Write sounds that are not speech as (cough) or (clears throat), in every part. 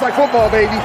Smells like football, baby.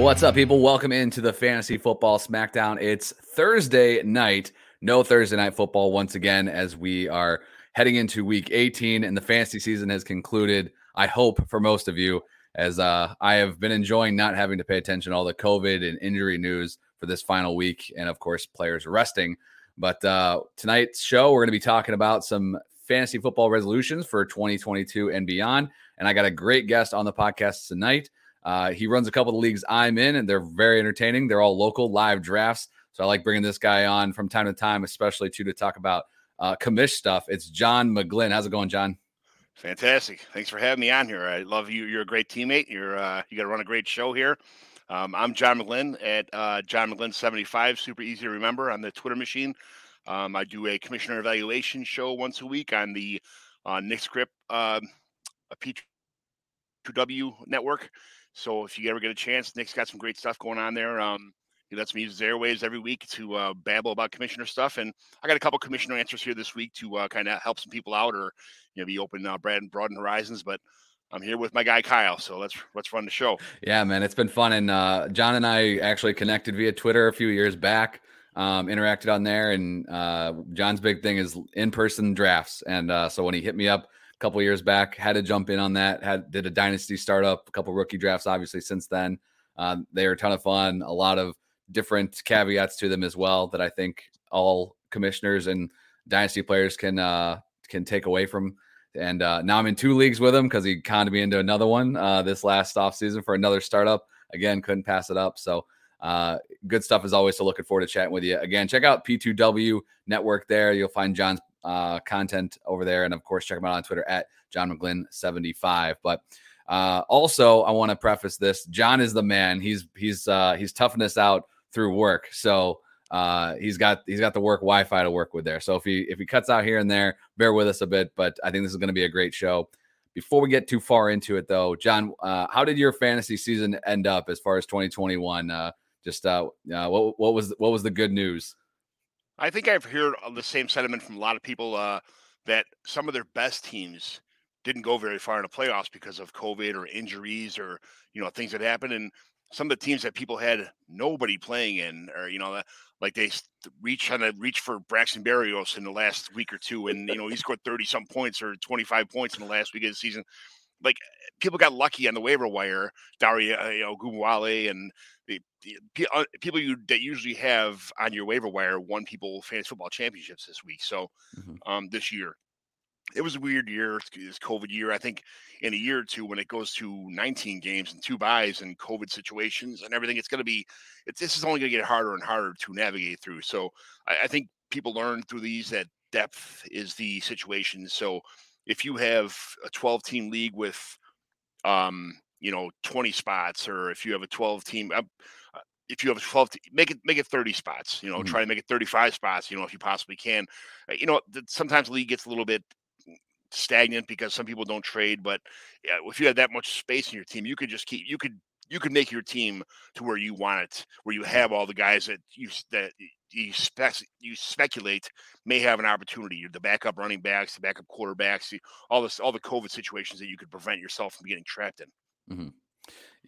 What's up, people? Welcome into the Fantasy Football Smackdown. It's Thursday night. No Thursday night football once again, as we are heading into week 18 and the fantasy season has concluded. I hope for most of you, as uh, I have been enjoying not having to pay attention to all the COVID and injury news for this final week, and of course, players resting. But uh, tonight's show, we're going to be talking about some fantasy football resolutions for 2022 and beyond. And I got a great guest on the podcast tonight. Uh, he runs a couple of leagues I'm in, and they're very entertaining. They're all local live drafts. So I like bringing this guy on from time to time, especially too to talk about uh, commish stuff. It's John McGlynn. How's it going, John? Fantastic. Thanks for having me on here. I love you. You're a great teammate. You're uh, you got to run a great show here. Um, I'm John McGlynn at uh, John McGlynn 75. Super easy to remember on the Twitter machine. Um, I do a commissioner evaluation show once a week on the uh, Nick Script uh, P2W network. So if you ever get a chance, Nick's got some great stuff going on there. Um, he lets me use his airwaves every week to uh, babble about commissioner stuff, and I got a couple commissioner answers here this week to uh, kind of help some people out or you know be open, uh, broaden, broaden horizons. But I'm here with my guy Kyle, so let's let's run the show. Yeah, man, it's been fun, and uh, John and I actually connected via Twitter a few years back. Um, interacted on there, and uh, John's big thing is in-person drafts, and uh, so when he hit me up a couple years back, had to jump in on that. Had did a dynasty startup, a couple rookie drafts, obviously since then. Um, they are a ton of fun. A lot of different caveats to them as well that I think all commissioners and dynasty players can uh, can take away from. And uh, now I'm in two leagues with him because he conned me into another one uh, this last off season for another startup. Again, couldn't pass it up. So uh, good stuff as always. So looking forward to chatting with you again. Check out P2W Network there. You'll find John's uh, content over there, and of course check him out on Twitter at John McGlynn 75. But uh, also, I want to preface this: John is the man. He's he's uh, he's toughing us out through work. So uh, he's got he's got the work Wi-Fi to work with there. So if he if he cuts out here and there, bear with us a bit. But I think this is going to be a great show. Before we get too far into it, though, John, uh, how did your fantasy season end up as far as 2021? Uh, just uh, uh, what what was what was the good news? I think I've heard the same sentiment from a lot of people uh, that some of their best teams didn't go very far in the playoffs because of COVID or injuries or you know things that happened, and some of the teams that people had nobody playing in, or you know, like they reach trying to reach for Braxton Berrios in the last week or two, and you know he (laughs) scored thirty some points or twenty five points in the last week of the season. Like people got lucky on the waiver wire, Daria uh, you know, Ogunbowale and the, the, uh, people you that usually have on your waiver wire won people fantasy football championships this week. So mm-hmm. um, this year, it was a weird year. This COVID year. I think in a year or two, when it goes to 19 games and two buys and COVID situations and everything, it's going to be. It's, this is only going to get harder and harder to navigate through. So I, I think people learn through these that depth is the situation. So if you have a 12 team league with, um, you know, 20 spots, or if you have a 12 team. Uh, if you have 12 make it make it 30 spots you know mm-hmm. try to make it 35 spots you know if you possibly can uh, you know sometimes the league gets a little bit stagnant because some people don't trade. But yeah, if you have that much space in your team, you could just keep you could you could make your team to where you want it, where you have all the guys that you that you spec you speculate may have an opportunity. You're The backup running backs, the backup quarterbacks, all this, all the COVID situations that you could prevent yourself from getting trapped in. Mm-hmm.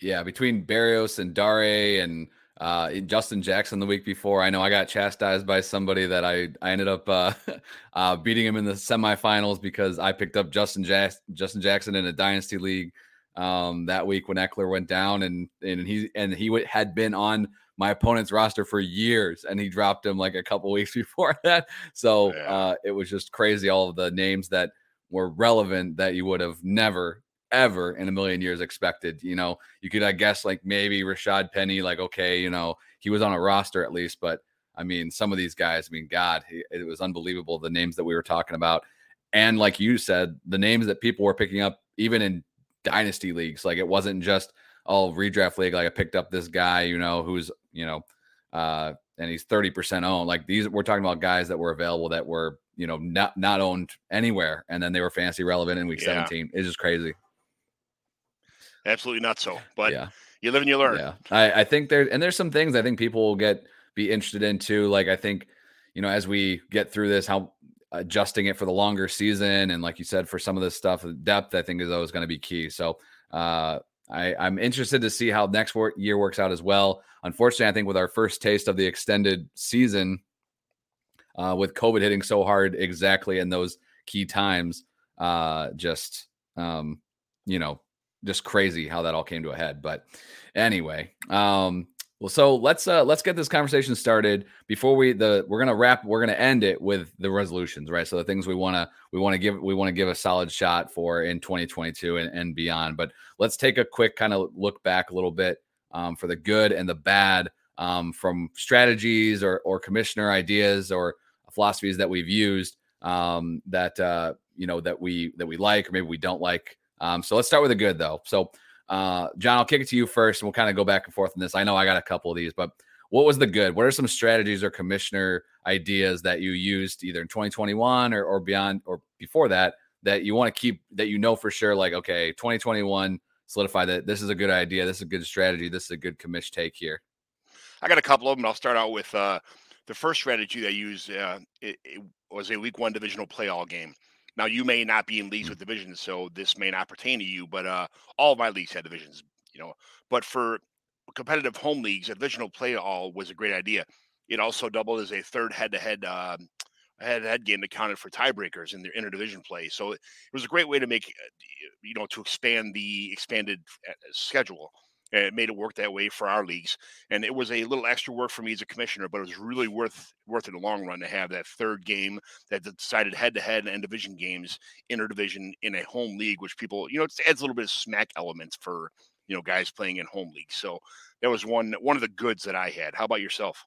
Yeah, between Berrios and Dare and uh, Justin Jackson the week before. I know I got chastised by somebody that I I ended up uh, (laughs) uh, beating him in the semifinals because I picked up Justin Justin Jackson in a dynasty league um, that week when Ekeler went down, and and he and he w- had been on my opponent's roster for years, and he dropped him like a couple (laughs) weeks before that. So yeah. Uh, it was just crazy. All of the names that were relevant that you would have never ever in a million years expected. You know, you could, I guess, like maybe Rashad Penny, like, okay, you know, he was on a roster at least, but I mean, some of these guys, I mean, God, it was unbelievable the names that we were talking about. And like you said, the names that people were picking up, even in dynasty leagues, like it wasn't just, oh, redraft league, like I picked up this guy, you know, who's, you know, uh, and he's 30% owned. Like these, we're talking about guys that were available that were, you know, not not owned anywhere, and then they were fantasy relevant in week yeah. 17. It's just crazy absolutely not so. But yeah. you live and you learn. Yeah, I, I think there and there's some things I think people will get be interested in too. Like I think you know as we get through this, how adjusting it for the longer season and like you said for some of this stuff, depth I think is always going to be key. So uh, I, I'm interested to see how next year works out as well. Unfortunately, I think with our first taste of the extended season, uh, with COVID hitting so hard exactly in those key times, uh, just um, you know, just crazy how that all came to a head. But anyway, um, well, so let's uh let's get this conversation started before we the we're gonna wrap we're gonna end it with the resolutions, right? So the things we wanna we wanna give we want to give a solid shot for in 2022 and, and beyond. But let's take a quick kind of look back a little bit um, for the good and the bad um, from strategies or or commissioner ideas or philosophies that we've used um, that uh, you know that we that we like or maybe we don't like. Um, so let's start with the good though. So uh, John, I'll kick it to you first, and we'll kind of go back and forth on this. I know I got a couple of these, but what was the good? What are some strategies or commissioner ideas that you used either in 2021 or, or beyond or before that that you want to keep that you know for sure? Like, okay, 2021 solidify that this is a good idea, this is a good strategy, this is a good commish take here. I got a couple of them. I'll start out with uh, the first strategy I used. Uh, it, it was a week one divisional play all game. Now you may not be in leagues with divisions, so this may not pertain to you, but uh, all of my leagues had divisions, you know. But for competitive home leagues, a divisional play all was a great idea. It also doubled as a third head-to-head uh, head-to-head game that counted for tiebreakers in their interdivision play. So it was a great way to make, uh, you know, to expand the expanded uh, schedule and it made it work that way for our leagues. And it was a little extra work for me as a commissioner, but it was really worth worth in the long run to have that third game that decided head to head and division games, interdivision in a home league, which people, you know, it adds a little bit of smack elements for you know guys playing in home leagues. So that was one one of the goods that I had. How about yourself?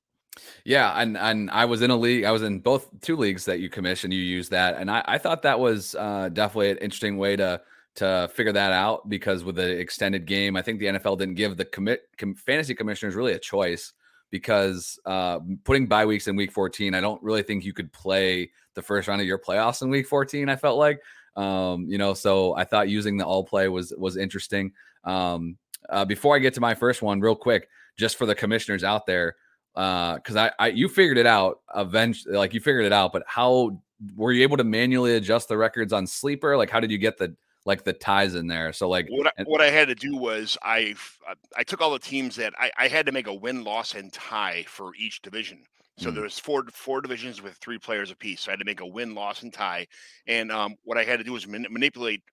Yeah, and and I was in a league. I was in both two leagues that you commissioned. You used that, and I, I thought that was uh, definitely an interesting way to to figure that out because with the extended game, I think the NFL didn't give the commit com, fantasy commissioners really a choice because uh, putting bye weeks in week 14, I don't really think you could play the first round of your playoffs in week 14. I felt like, um, you know, so I thought using the all play was was interesting. Um, uh, before I get to my first one, real quick, just for the commissioners out there, because uh, I, I you figured it out eventually, like you figured it out, but how were you able to manually adjust the records on sleeper? Like, how did you get the like the ties in there. So like what I, what I had to do was I uh, I took all the teams that I, I had to make a win, loss, and tie for each division. So mm. there's four four divisions with three players apiece. So I had to make a win, loss, and tie. And um, what I had to do was man- manipulate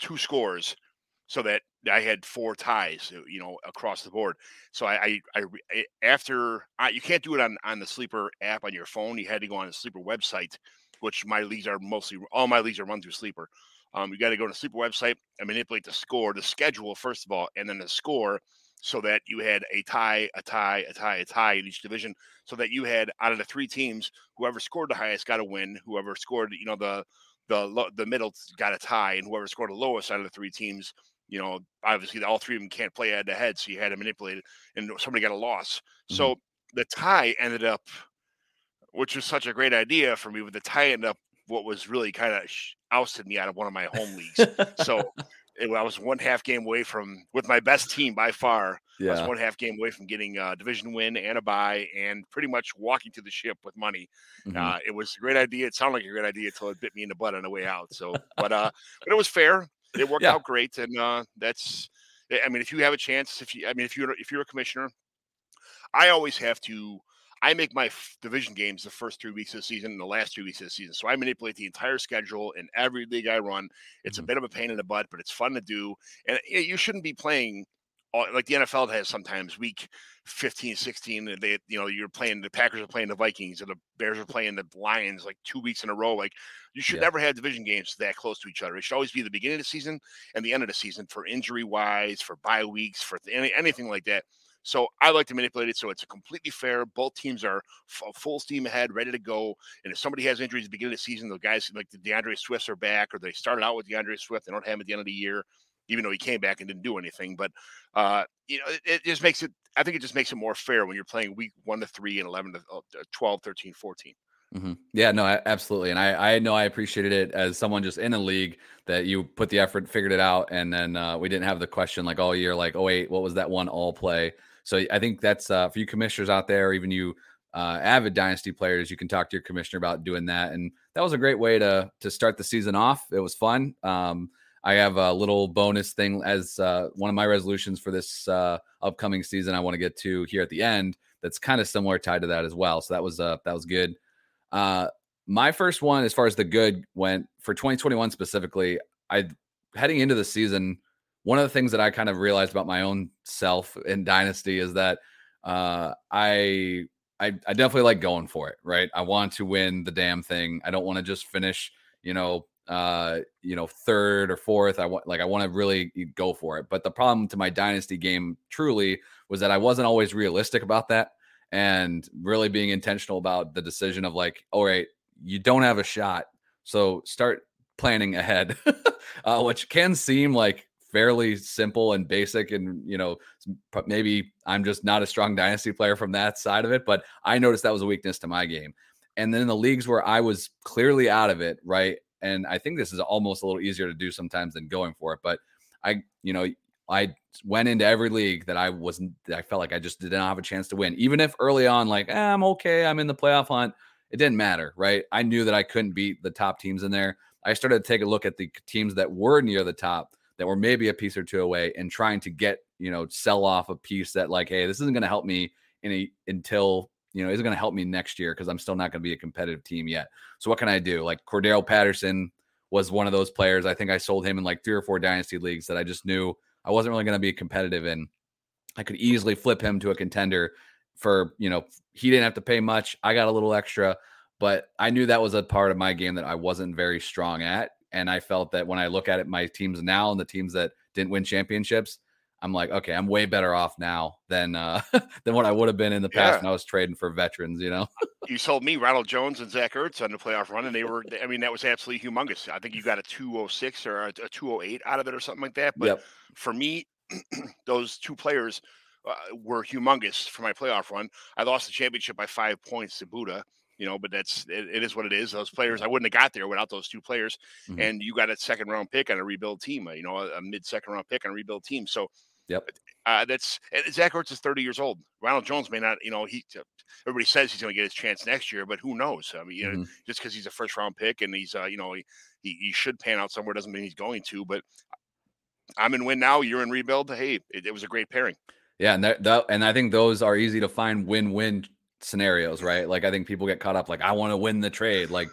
two scores so that I had four ties, uh, you know, across the board. So I, I, I after I, you can't do it on on the sleeper app on your phone. You had to go on the sleeper website, which my leagues are mostly all my leagues are run through sleeper. Um, you got to go to the Sleeper website and manipulate the score, the schedule first of all, and then the score, so that you had a tie, a tie, a tie, a tie in each division, so that you had out of the three teams, whoever scored the highest got a win. Whoever scored, you know, the the the middle got a tie, and whoever scored the lowest out of the three teams, you know, obviously all three of them can't play head to head, so you had to manipulate it, and somebody got a loss. Mm-hmm. So the tie ended up, which was such a great idea for me, but the tie ended up what was really kind of ousted me out of one of my home leagues. (laughs) so it, I was one half game away from with my best team by far. Yeah. I was one half game away from getting a division win and a buy and pretty much walking to the ship with money. Mm-hmm. Uh, it was a great idea. It sounded like a great idea until it bit me in the butt on the way out. So, but uh, but it was fair. It worked yeah. out great, and uh, that's. I mean, if you have a chance, if you, I mean, if you're if you're a commissioner, I always have to I make my f- division games the first three weeks of the season and the last two weeks of the season. So I manipulate the entire schedule in every league I run. It's mm-hmm. a bit of a pain in the butt, but it's fun to do. And you shouldn't be playing all, like the NFL has sometimes week 15, 16. They, you know, you're playing the Packers are playing the Vikings and the Bears are playing the Lions like two weeks in a row. Like you should yeah. never have division games that close to each other. It should always be the beginning of the season and the end of the season for injury wise, for bye weeks, for any, anything like that. So I like to manipulate it so it's a completely fair. Both teams are f- full steam ahead, ready to go. And if somebody has injuries at the beginning of the season, the guys like the D'Andre Swifts are back, or they started out with D'Andre Swift, they don't have him at the end of the year, even though he came back and didn't do anything. But uh, you know, it, it, just makes it. I think it just makes it more fair when you're playing week one to three and eleven to uh, 12, 13, 14. Mm-hmm. Yeah, no, absolutely. And I, I know I appreciated it as someone just in a league that you put the effort, figured it out. And then uh, we didn't have the question like all year, like, oh, wait, what was that one all play? So I think that's uh, for you commissioners out there, even you uh, avid dynasty players, you can talk to your commissioner about doing that. And that was a great way to to start the season off. It was fun. Um, I have a little bonus thing as uh, one of my resolutions for this uh, upcoming season. I want to get to here at the end. That's kind of similar tied to that as well. So that was uh, that was good. Uh, my first one, as far as the good went for 2021 specifically, I heading into the season. One of the things that I kind of realized about my own self in Dynasty is that uh, I, I I definitely like going for it. Right, I want to win the damn thing. I don't want to just finish, you know, uh, you know, third or fourth. I want like I want to really go for it. But the problem to my dynasty game truly was that I wasn't always realistic about that and really being intentional about the decision of like, all right, you don't have a shot. So start planning ahead, (laughs) uh, which can seem like fairly simple and basic. And, you know, maybe I'm just not a strong dynasty player from that side of it, but I noticed that was a weakness to my game. And then in the leagues where I was clearly out of it, right? And I think this is almost a little easier to do sometimes than going for it. But I, you know, I went into every league that I wasn't, I felt like I just did not have a chance to win. Even if early on, like, eh, I'm okay, I'm in the playoff hunt, it didn't matter, right? I knew that I couldn't beat the top teams in there. I started to take a look at the teams that were near the top that were maybe a piece or two away and trying to get, you know, sell off a piece that, like, hey, this isn't going to help me any until, you know, isn't going to help me next year because I'm still not going to be a competitive team yet. So what can I do? Like Cordarrelle Patterson was one of those players. I think I sold him in like three or four dynasty leagues that I just knew I wasn't really going to be competitive in. I could easily flip him to a contender for, you know, he didn't have to pay much. I got a little extra, but I knew that was a part of my game that I wasn't very strong at. And I felt that when I look at it, my teams now and the teams that didn't win championships, I'm like, okay, I'm way better off now than uh (laughs) than what I would have been in the past yeah. when I was trading for veterans, you know. (laughs) you sold me Ronald Jones and Zach Ertz on the playoff run, and they were I mean, that was absolutely humongous. I think you got a 206 or a, 208 out of it or something like that. But yep. for me, (clears throat) those two players uh, were humongous for my playoff run. I lost the championship by five points to Buddha you know, but that's it, it is what it is. Those players, I wouldn't have got there without those two players. Mm-hmm. And you got a second round pick on a rebuild team, uh, you know, a, a mid second round pick on a rebuild team. So Yep. Uh, that's Zach Ertz is 30 years old. Ronald Jones may not, you know, he everybody says he's going to get his chance next year, but who knows? I mean, you mm-hmm. know, just because he's a first round pick and he's, uh, you know, he, he, he should pan out somewhere doesn't mean he's going to. But I'm in win now. You're in rebuild. Hey, it, it was a great pairing. Yeah, and that, that and I think those are easy to find win-win scenarios, right? Like I think people get caught up like I want to win the trade. Like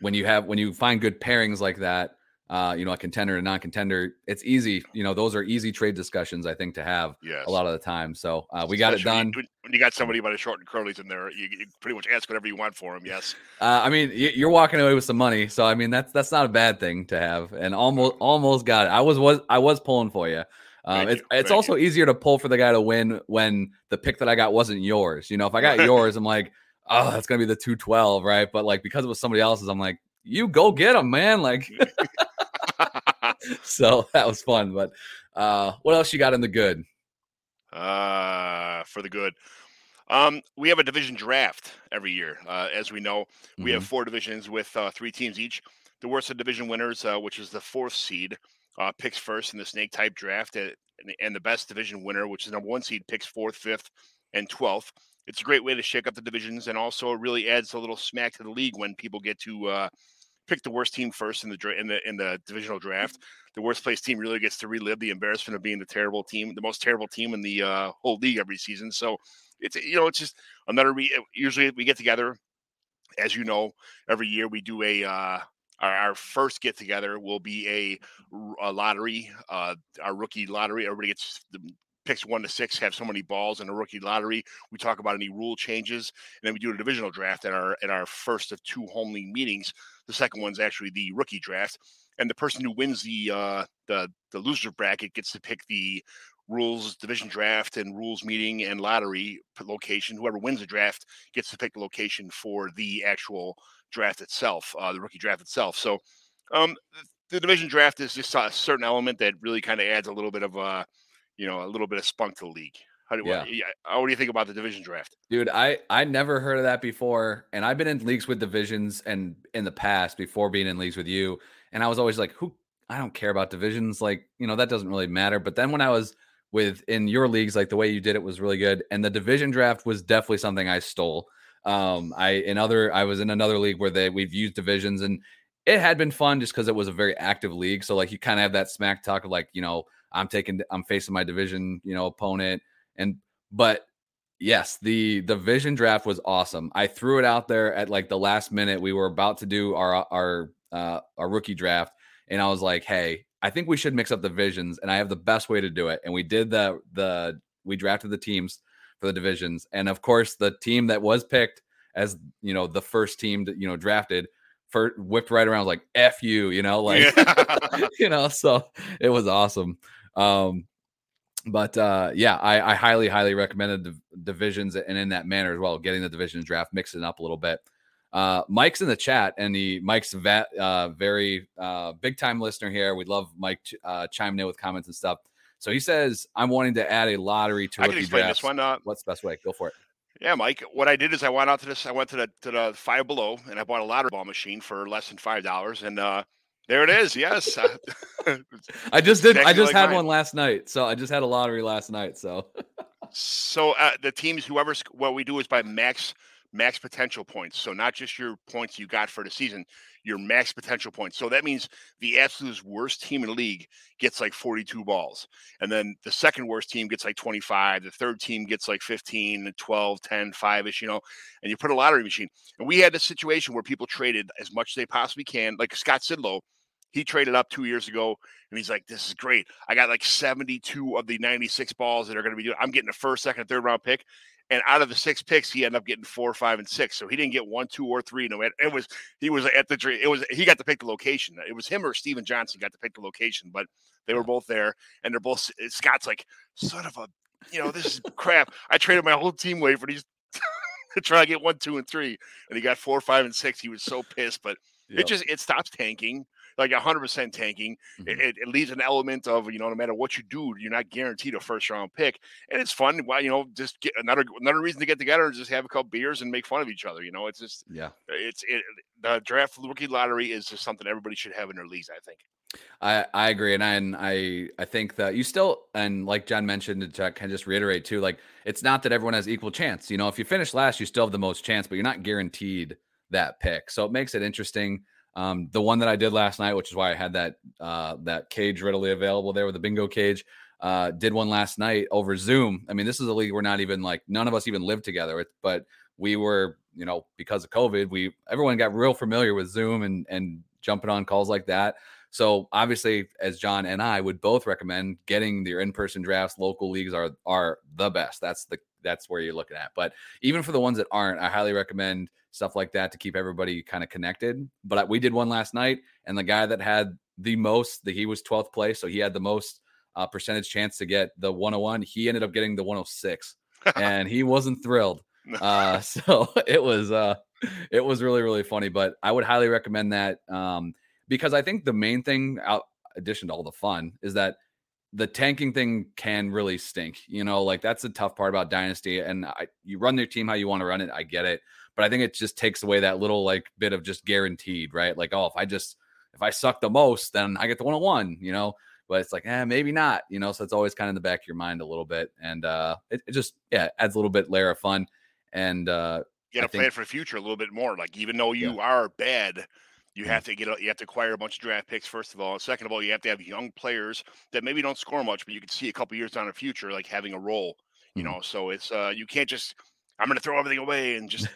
when you have when you find good pairings like that, uh, you know, a contender and non-contender, it's easy. You know, those are easy trade discussions, I think, to have yes. a lot of the time. So uh, we got it done. When you got somebody about a short and curlies in there, you, you, pretty much ask whatever you want for them. Yes. Uh, I mean, you're walking away with some money, so I mean that's that's not a bad thing to have, and almost almost got it. I was was I was pulling for you. Um, it's it's also you. easier to pull for the guy to win when the pick that I got wasn't yours. You know, if I got (laughs) yours, I'm like, oh, that's gonna be the two twelve, right? But like because it was somebody else's, I'm like, you go get him, man. Like. (laughs) so that was fun. But uh, what else you got in the good? Uh, for the good. Um, we have a division draft every year. Uh, as we know, we mm-hmm. have four divisions with uh, three teams each. The worst of division winners, uh, which is the fourth seed, uh, picks first in the snake type draft, uh, and the best division winner, which is number one seed, picks fourth, fifth, and twelfth. It's a great way to shake up the divisions, and also really adds a little smack to the league when people get to uh, pick the worst team first in the in the in the divisional draft. The worst place team really gets to relive the embarrassment of being the terrible team, the most terrible team in the uh, whole league every season. So it's you know it's just another. Re- usually we get together, as you know, every year we do a. Uh, our, our first get together will be a, a lottery, uh, our rookie lottery. Everybody gets the picks one to six have so many balls in a rookie lottery. We talk about any rule changes, and then we do a divisional draft at our at our first of two home league meetings. The second one's actually the rookie draft, and the person who wins the uh, the the loser bracket gets to pick the rules division draft and rules meeting and lottery location. Whoever wins the draft gets to pick the location for the actual draft itself, uh, the rookie draft itself. So. Um, the division draft is just a certain element that really kind of adds a little bit of uh, you know, a little bit of spunk to the league. How do, yeah. what, what do you think about the division draft? Dude, I I never heard of that before, and I've been in leagues with divisions and in the past before being in leagues with you, and I was always like, who? I don't care about divisions, like you know that doesn't really matter. But then when I was with in your leagues, like the way you did it was really good, and the division draft was definitely something I stole. Um, I in other I was in another league where they we've used divisions, and it had been fun just because it was a very active league. So like you kind of have that smack talk of like you know I'm taking I'm facing my division you know opponent and but yes, the the vision draft was awesome. I threw it out there at like the last minute. We were about to do our our uh, our rookie draft, and I was like, "Hey, I think we should mix up the visions, and I have the best way to do it." And we did the the we drafted the teams for the divisions, and of course, the team that was picked as you know the first team that you know drafted for whipped right around like "f you," you know, like yeah. (laughs) you know. So it was awesome. Um, but uh, yeah, I, I, highly, highly recommended the divisions and in that manner as well, getting the division draft, mixing up a little bit. Uh, Mike's in the chat, and he Mike's uh, very uh, big time listener here. We love Mike uh, chiming in with comments and stuff. So he says, "I'm wanting to add a lottery to I explain drafts. one. Uh, What's the best way? Go for it." Yeah, Mike. What I did is I went out to this. I went to the to the Five Below, and I bought a lottery ball machine for less than five dollars, and uh, there it is. Yes. (laughs) I just did. I just like had mine. one last night. So I just had a lottery last night. So. (laughs) so uh, the teams, whoever, what we do is by max max potential points. So not just your points you got for the season, your max potential points. So that means the absolute worst team in the league gets like 42 balls. And then the second worst team gets like 25. The third team gets like 15, 12, 10, 5 ish, you know, and you put a lottery machine. And we had a situation where people traded as much as they possibly can. Like Scott Sidlow he traded up two years ago, and he's like, "This is great. I got like 72 of the 96 balls that are going to be doing. I'm getting a first, second, third round pick." And out of the six picks, he ended up getting four, five, and six. So he didn't get one, two, or three. No, it was he was at the dream. it was he got to pick the location. It was him or Steven Johnson got to pick the location, but they were both there, and they're both. Scott's like, "Son of a, you know, this is crap. I traded my whole team away for these (laughs) to try to get one, two, and three, and he got four, five, and six. He was so pissed, but it just it stops tanking like 100% tanking. Mm-hmm. It, it, leaves an element of, you know, no matter what you do, you're not guaranteed a first round pick. And it's fun. Well, you know, just get another another reason to get together and just have a couple beers and make fun of each other. You know, it's just, yeah, it's it, the draft rookie lottery is just something everybody should have in their leagues, I think. I, I agree, and I and I I think that you still and like John mentioned of just reiterate too, like it's not that everyone has equal chance. You know, if you finish last, you still have the most chance, but you're not guaranteed that pick. So it makes it interesting. Um, the one that I did last night, which is why I had that uh, that cage readily available there with the bingo cage. Uh, did one last night over Zoom. I mean, this is a league we're not even like none of us even live together, but we were, you know, because of COVID, we everyone got real familiar with Zoom and and jumping on calls like that. So obviously, as John and I would both recommend, getting your in-person drafts, local leagues are are the best. That's the that's where you're looking at. But even for the ones that aren't, I highly recommend stuff like that to keep everybody kind of connected. But we did one last night, and the guy that had the most, the, he was 12th place, so he had the most uh, percentage chance to get the 101. He ended up getting the 106, (laughs) and he wasn't thrilled. Uh, (laughs) so it was uh, it was really really funny. But I would highly recommend that um, because I think the main thing, out addition to all the fun, is that the tanking thing can really stink. You know, like that's the tough part about dynasty. And I, you run your team how you want to run it. I get it, but I think it just takes away that little like bit of just guaranteed, right? Like, oh, if I just if I suck the most, then I get the one on one. You know, but it's like, eh, maybe not. You know, so it's always kind of in the back of your mind a little bit, and uh, it, it just yeah adds a little bit layer of fun. And uh, you got to plan for the future a little bit more. Like even though you yeah. are bad you mm. have to get you have to acquire a bunch of draft picks first of all. Second of all, you have to have young players that maybe don't score much, but you can see a couple years down the future like having a role. You mm-hmm. know, so it's uh you can't just I'm going to throw everything away and just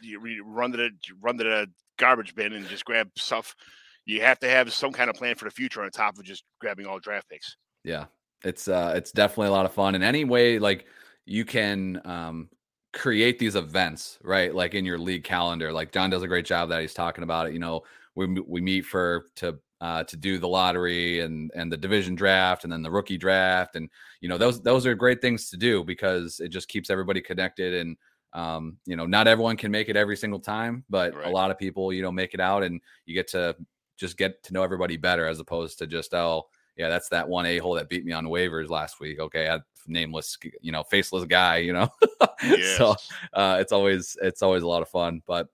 run to the run to the garbage bin and just grab stuff. You have to have some kind of plan for the future on top of just grabbing all draft picks. Yeah, it's uh it's definitely a lot of fun. And any way like you can um create these events, right? Like in your league calendar. Like John does a great job that he's talking about it. You know, we we meet for to uh, to do the lottery and and the division draft and then the rookie draft and you know those those are great things to do because it just keeps everybody connected and um, you know not everyone can make it every single time but right. a lot of people you know make it out and you get to just get to know everybody better as opposed to just oh yeah, that's that one a hole that beat me on waivers last week. Okay, I nameless, you know, faceless guy, you know. (laughs) yes. so uh, it's always it's always a lot of fun. But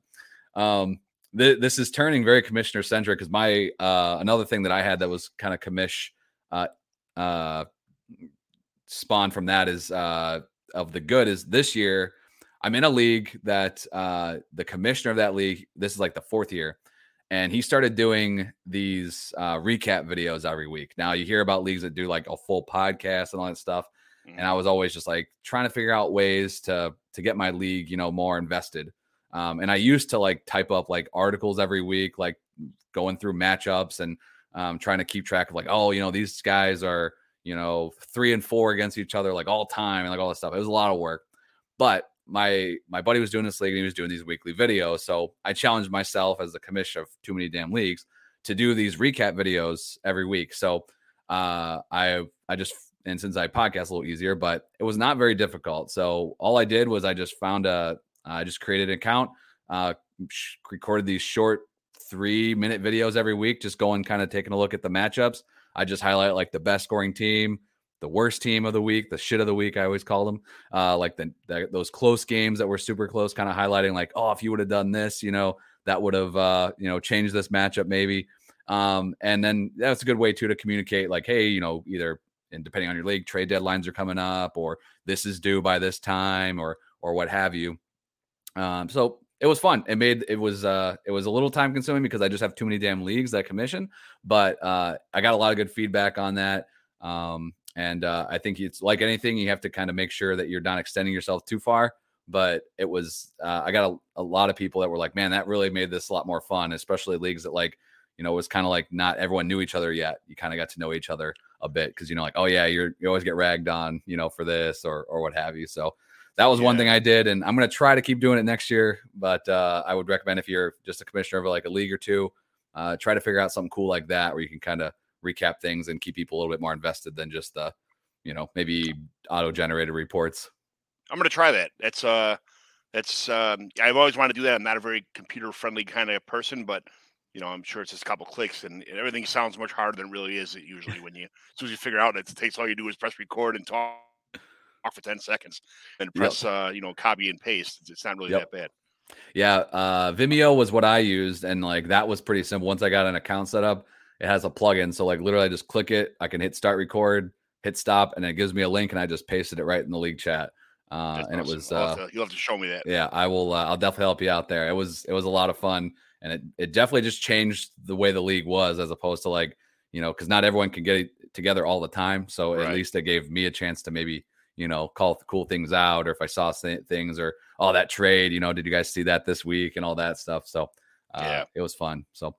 um, th- this is turning very commissioner centric because my uh, another thing that I had that was kind of commish uh, uh, spawn from that is uh, of the good is this year I'm in a league that uh, the commissioner of that league this is like the fourth year and he started doing these uh, recap videos every week. Now you hear about leagues that do like a full podcast and all that stuff, mm-hmm. and I was always just like trying to figure out ways to to get my league, you know, more invested. Um, and I used to like type up like articles every week, like going through matchups and um, trying to keep track of like, oh, you know, these guys are you know three and four against each other like all time and like all this stuff. It was a lot of work, but my my buddy was doing this league and he was doing these weekly videos. So I challenged myself as the commissioner of too many damn leagues to do these recap videos every week. So uh, I I just and since I podcast a little easier, but it was not very difficult. So all I did was I just found a I just created an account, uh, recorded these short three minute videos every week, just going kind of taking a look at the matchups. I just highlight like the best scoring team, the worst team of the week, the shit of the week. I always call them, uh, like the, the, those close games that were super close, kind of highlighting like, oh, if you would have done this, you know, that would have uh, you know changed this matchup maybe. Um, and then that's a good way too to communicate, like, hey, you know, either and depending on your league, trade deadlines are coming up, or this is due by this time, or or what have you. Um, so it was fun. It made it was uh it was a little time consuming because I just have too many damn leagues that commission, but uh I got a lot of good feedback on that. Um, and uh, I think it's like anything, you have to kind of make sure that you're not extending yourself too far. But it was, uh, I got a, a, lot of people that were like, man, that really made this a lot more fun, especially leagues that like, you know, was kind of like not everyone knew each other yet. You kind of got to know each other a bit because, you know, like, oh, yeah, you're, you always get ragged on, you know, for this or, or what have you. So that was yeah. one thing I did. And I'm going to try to keep doing it next year. But uh, I would recommend if you're just a commissioner of like a league or two, uh, try to figure out something cool like that where you can kind of recap things and keep people a little bit more invested than just the, you know, maybe auto generated reports. I'm going to try that. That's, uh, that's, um, I've always wanted to do that. I'm not a very computer friendly kind of person, but, you know, I'm sure it's just a couple clicks and everything sounds much harder than it really is. It Usually, when you, as soon as you figure out it, it takes all you do is press record and talk, talk for 10 seconds and press, yep. uh, you know, copy and paste. It's not really yep. that bad. Yeah. Uh, Vimeo was what I used. And like that was pretty simple. Once I got an account set up, it has a plugin. So like literally I just click it. I can hit start record, hit stop, and it gives me a link, and I just pasted it right in the league chat. Uh, and awesome. it was uh, to, you'll have to show me that. Yeah, I will. Uh, I'll definitely help you out there. It was it was a lot of fun, and it it definitely just changed the way the league was, as opposed to like you know, because not everyone can get together all the time. So right. at least it gave me a chance to maybe you know call cool things out, or if I saw things, or oh that trade, you know, did you guys see that this week and all that stuff. So uh, yeah, it was fun. So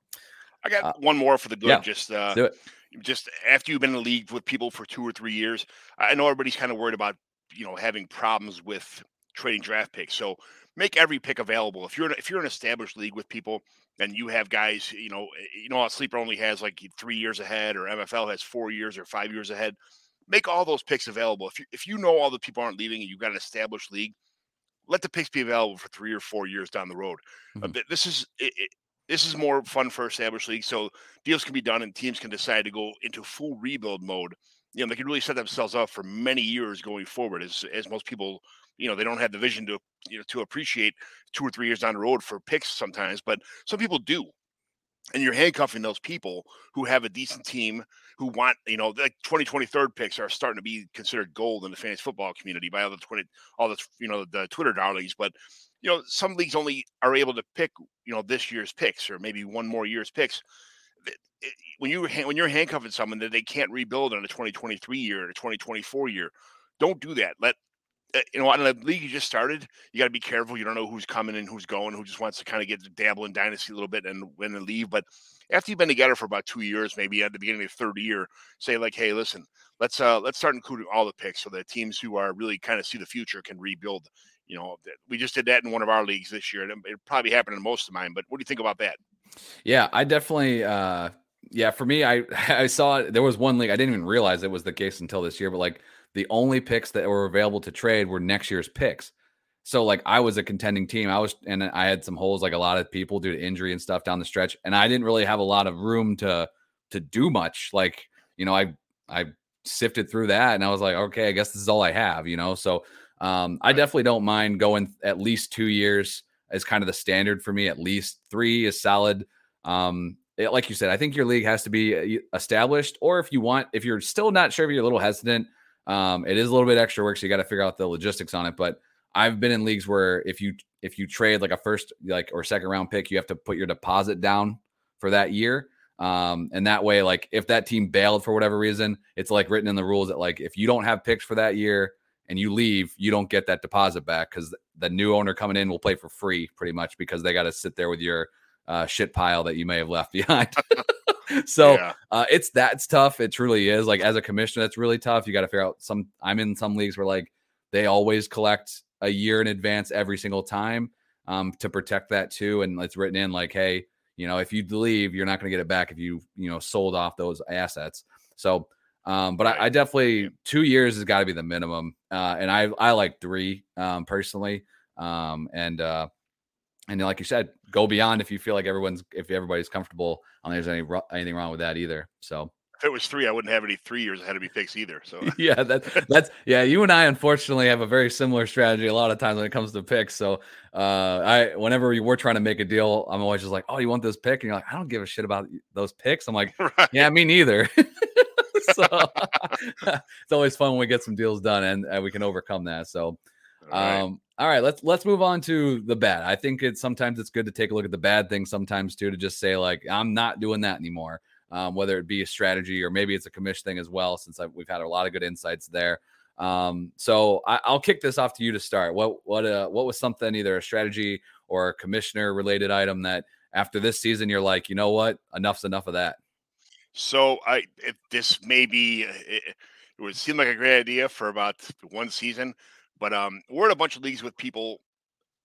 I got uh, one more for the good. Yeah, just uh, do it. Just after you've been in the league with people for two or three years, I know everybody's kind of worried about you know having problems with trading draft picks. So make every pick available. If you're in, if you're an established league with people and you have guys, you know, eh, you know, a sleeper only has like three years ahead, or MFL has four years or five years ahead. Make all those picks available. If you if you know all the people aren't leaving and you've got an established league, let the picks be available for three or four years down the road. Uh, mm-hmm. Uh, this is it, this is more fun for established leagues, so deals can be done and teams can decide to go into full rebuild mode. You know, they can really set themselves up for many years going forward. As as most people, you know, they don't have the vision to you know to appreciate two or three years down the road for picks sometimes, but some people do. And you're handcuffing those people who have a decent team who want, you know, the 2023 third picks are starting to be considered gold in the fantasy football community by all the 20, all the, you know, the Twitter darlings. But you know, some leagues only are able to pick, you know, this year's picks or maybe one more year's picks. When you when you're handcuffing someone that they can't rebuild in a 2023 year or a 2024 year, don't do that. Let eh, you know, in the league you just started, you got to be careful. You don't know who's coming and who's going, who just wants to kind of get to dabble in dynasty a little bit and win and leave. But after you've been together for about two years, maybe at the beginning of the third year, say like, hey, listen, let's uh let's start including all the picks so that teams who are really kind of see the future can rebuild you know, we just did that in one of our leagues this year. It, it probably happened in most of mine, but what do you think about that? Yeah, I definitely, uh, yeah, for me, I, (laughs) I saw there was one league. I didn't even realize it was the case until this year, but like the only picks that were available to trade were next year's picks. So like I was a contending team. I was, and I had some holes like a lot of people due to injury and stuff down the stretch, and I didn't really have a lot of room to to do much. Like you know, I I sifted through that and I was like, okay, I guess this is all I have, you know. So um, I definitely don't mind going at least two years as kind of the standard for me. At least three is solid. Um, it, like you said, I think your league has to be uh, established, or if you want, if you're still not sure if you're a little hesitant, um, it is a little bit extra work, so you got to figure out the logistics on it. But I've been in leagues where if you if you trade like a first like or second round pick, you have to put your deposit down for that year. Um, and that way, like if that team bailed for whatever reason, it's like written in the rules that like if you don't have picks for that year and you leave, you don't get that deposit back because the new owner coming in will play for free pretty much because they got to sit there with your uh, shit pile that you may have left (laughs) behind. (laughs) (laughs) so yeah. uh, it's that's tough. It truly is. Like as a commissioner, that's really tough. You got to figure out some. I'm in some leagues where like they always collect a year in advance every single time um, to protect that too, and it's written in like, hey, you know, if you leave, you're not going to get it back if you you know sold off those assets. So, um, but I, I definitely two years has got to be the minimum, uh, and I I like three um, personally, um, and uh, and like you said, go beyond if you feel like everyone's if everybody's comfortable. I don't think there's any anything wrong with that either. So if it was three, I wouldn't have any three years ahead of me picks either. So (laughs) yeah, that that's yeah. You and I unfortunately have a very similar strategy a lot of times when it comes to picks. So uh, I whenever we were trying to make a deal, I'm always just like, oh, you want this pick? And you're like, I don't give a shit about those picks. I'm like, (laughs) right. yeah, me neither. (laughs) so it's always fun when we get some deals done and, and we can overcome that. So um, all right, let's let's move on to the bad. I think it's sometimes it's good to take a look at the bad things sometimes too to just say like I'm not doing that anymore. Um, whether it be a strategy or maybe it's a commission thing as well, since I've, we've had a lot of good insights there. Um, so I, will kick this off to you to start. What what uh, what was something either a strategy or a commissioner related item that after this season you're like, you know what, enough's enough of that. So I this may be it, it would seem like a great idea for about one season. But um, we're in a bunch of leagues with people.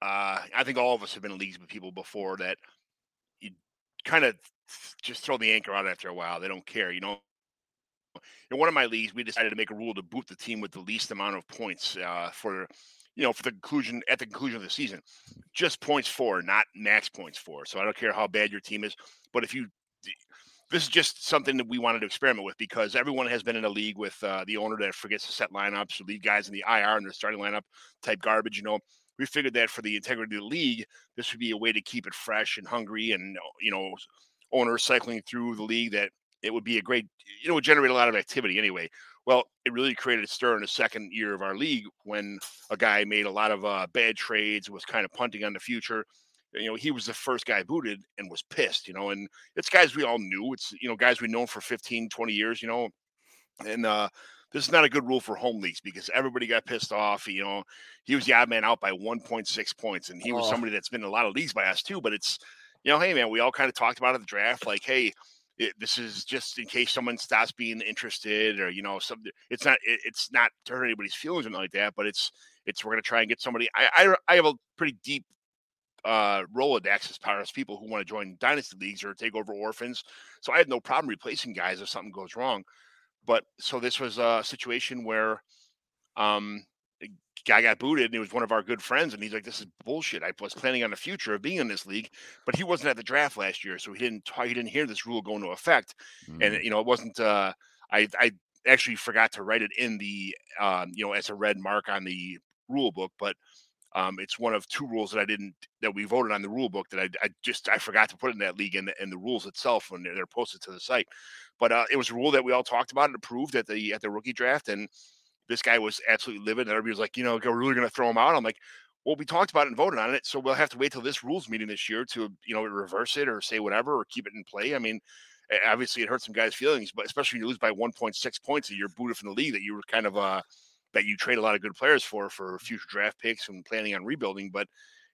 Uh, I think all of us have been in leagues with people before that you kind of just throw the anchor out after a while. They don't care, you know. In one of my leagues, we decided to make a rule to boot the team with the least amount of points uh, for, you know, for the conclusion at the conclusion of the season. Just points for, not max points for. So I don't care how bad your team is, but if you this is just something that we wanted to experiment with because everyone has been in a league with uh, the owner that forgets to set lineups or leave guys in the IR in their starting lineup type garbage. You know, we figured that for the integrity of the league, this would be a way to keep it fresh and hungry, and you know, owners cycling through the league that it would be a great, you know, would generate a lot of activity anyway. Well, it really created a stir in the second year of our league when a guy made a lot of uh, bad trades, was kind of punting on the future you know, he was the first guy booted and was pissed, you know, and it's guys we all knew. It's, you know, guys we know for 15, 20 years, you know, and uh, this is not a good rule for home leagues because everybody got pissed off. You know, he was the odd man out by 1.6 points, and he was somebody that's been in a lot of leagues by us too. But it's, you know, hey man, we all kind of talked about it the draft, like, hey, it, this is just in case someone stops being interested, or you know, something. It's not, it, it's not to hurt anybody's feelings or anything like that, but it's, it's we're gonna try and get somebody. I, I, I have a pretty deep uh, Rolodex as far as people who want to join dynasty leagues or take over orphans. So I had no problem replacing guys if something goes wrong. But so this was a situation where um, a guy got booted and he was one of our good friends and he's like, "This is bullshit." I was planning on the future of being in this league, but he wasn't at the draft last year, so he didn't he didn't hear this rule go into effect, mm-hmm. and you know it wasn't. Uh, I I actually forgot to write it in the um, you know as a red mark on the rule book, but um, it's one of two rules that I didn't that we voted on the rule book that I, I just I forgot to put in that league and the, and the rules itself when they're, they're posted to the site. But uh, it was a rule that we all talked about and approved at the at the rookie draft, and this guy was absolutely livid. And everybody was like, you know, we're really going to throw him out. I'm like, well, we talked about it and voted on it, so we'll have to wait till this rules meeting this year to you know reverse it or say whatever or keep it in play. I mean, obviously it hurts some guys' feelings, but especially when you lose by 1.6 points and you're booted from the league that you were kind of uh that you trade a lot of good players for for future draft picks and planning on rebuilding, but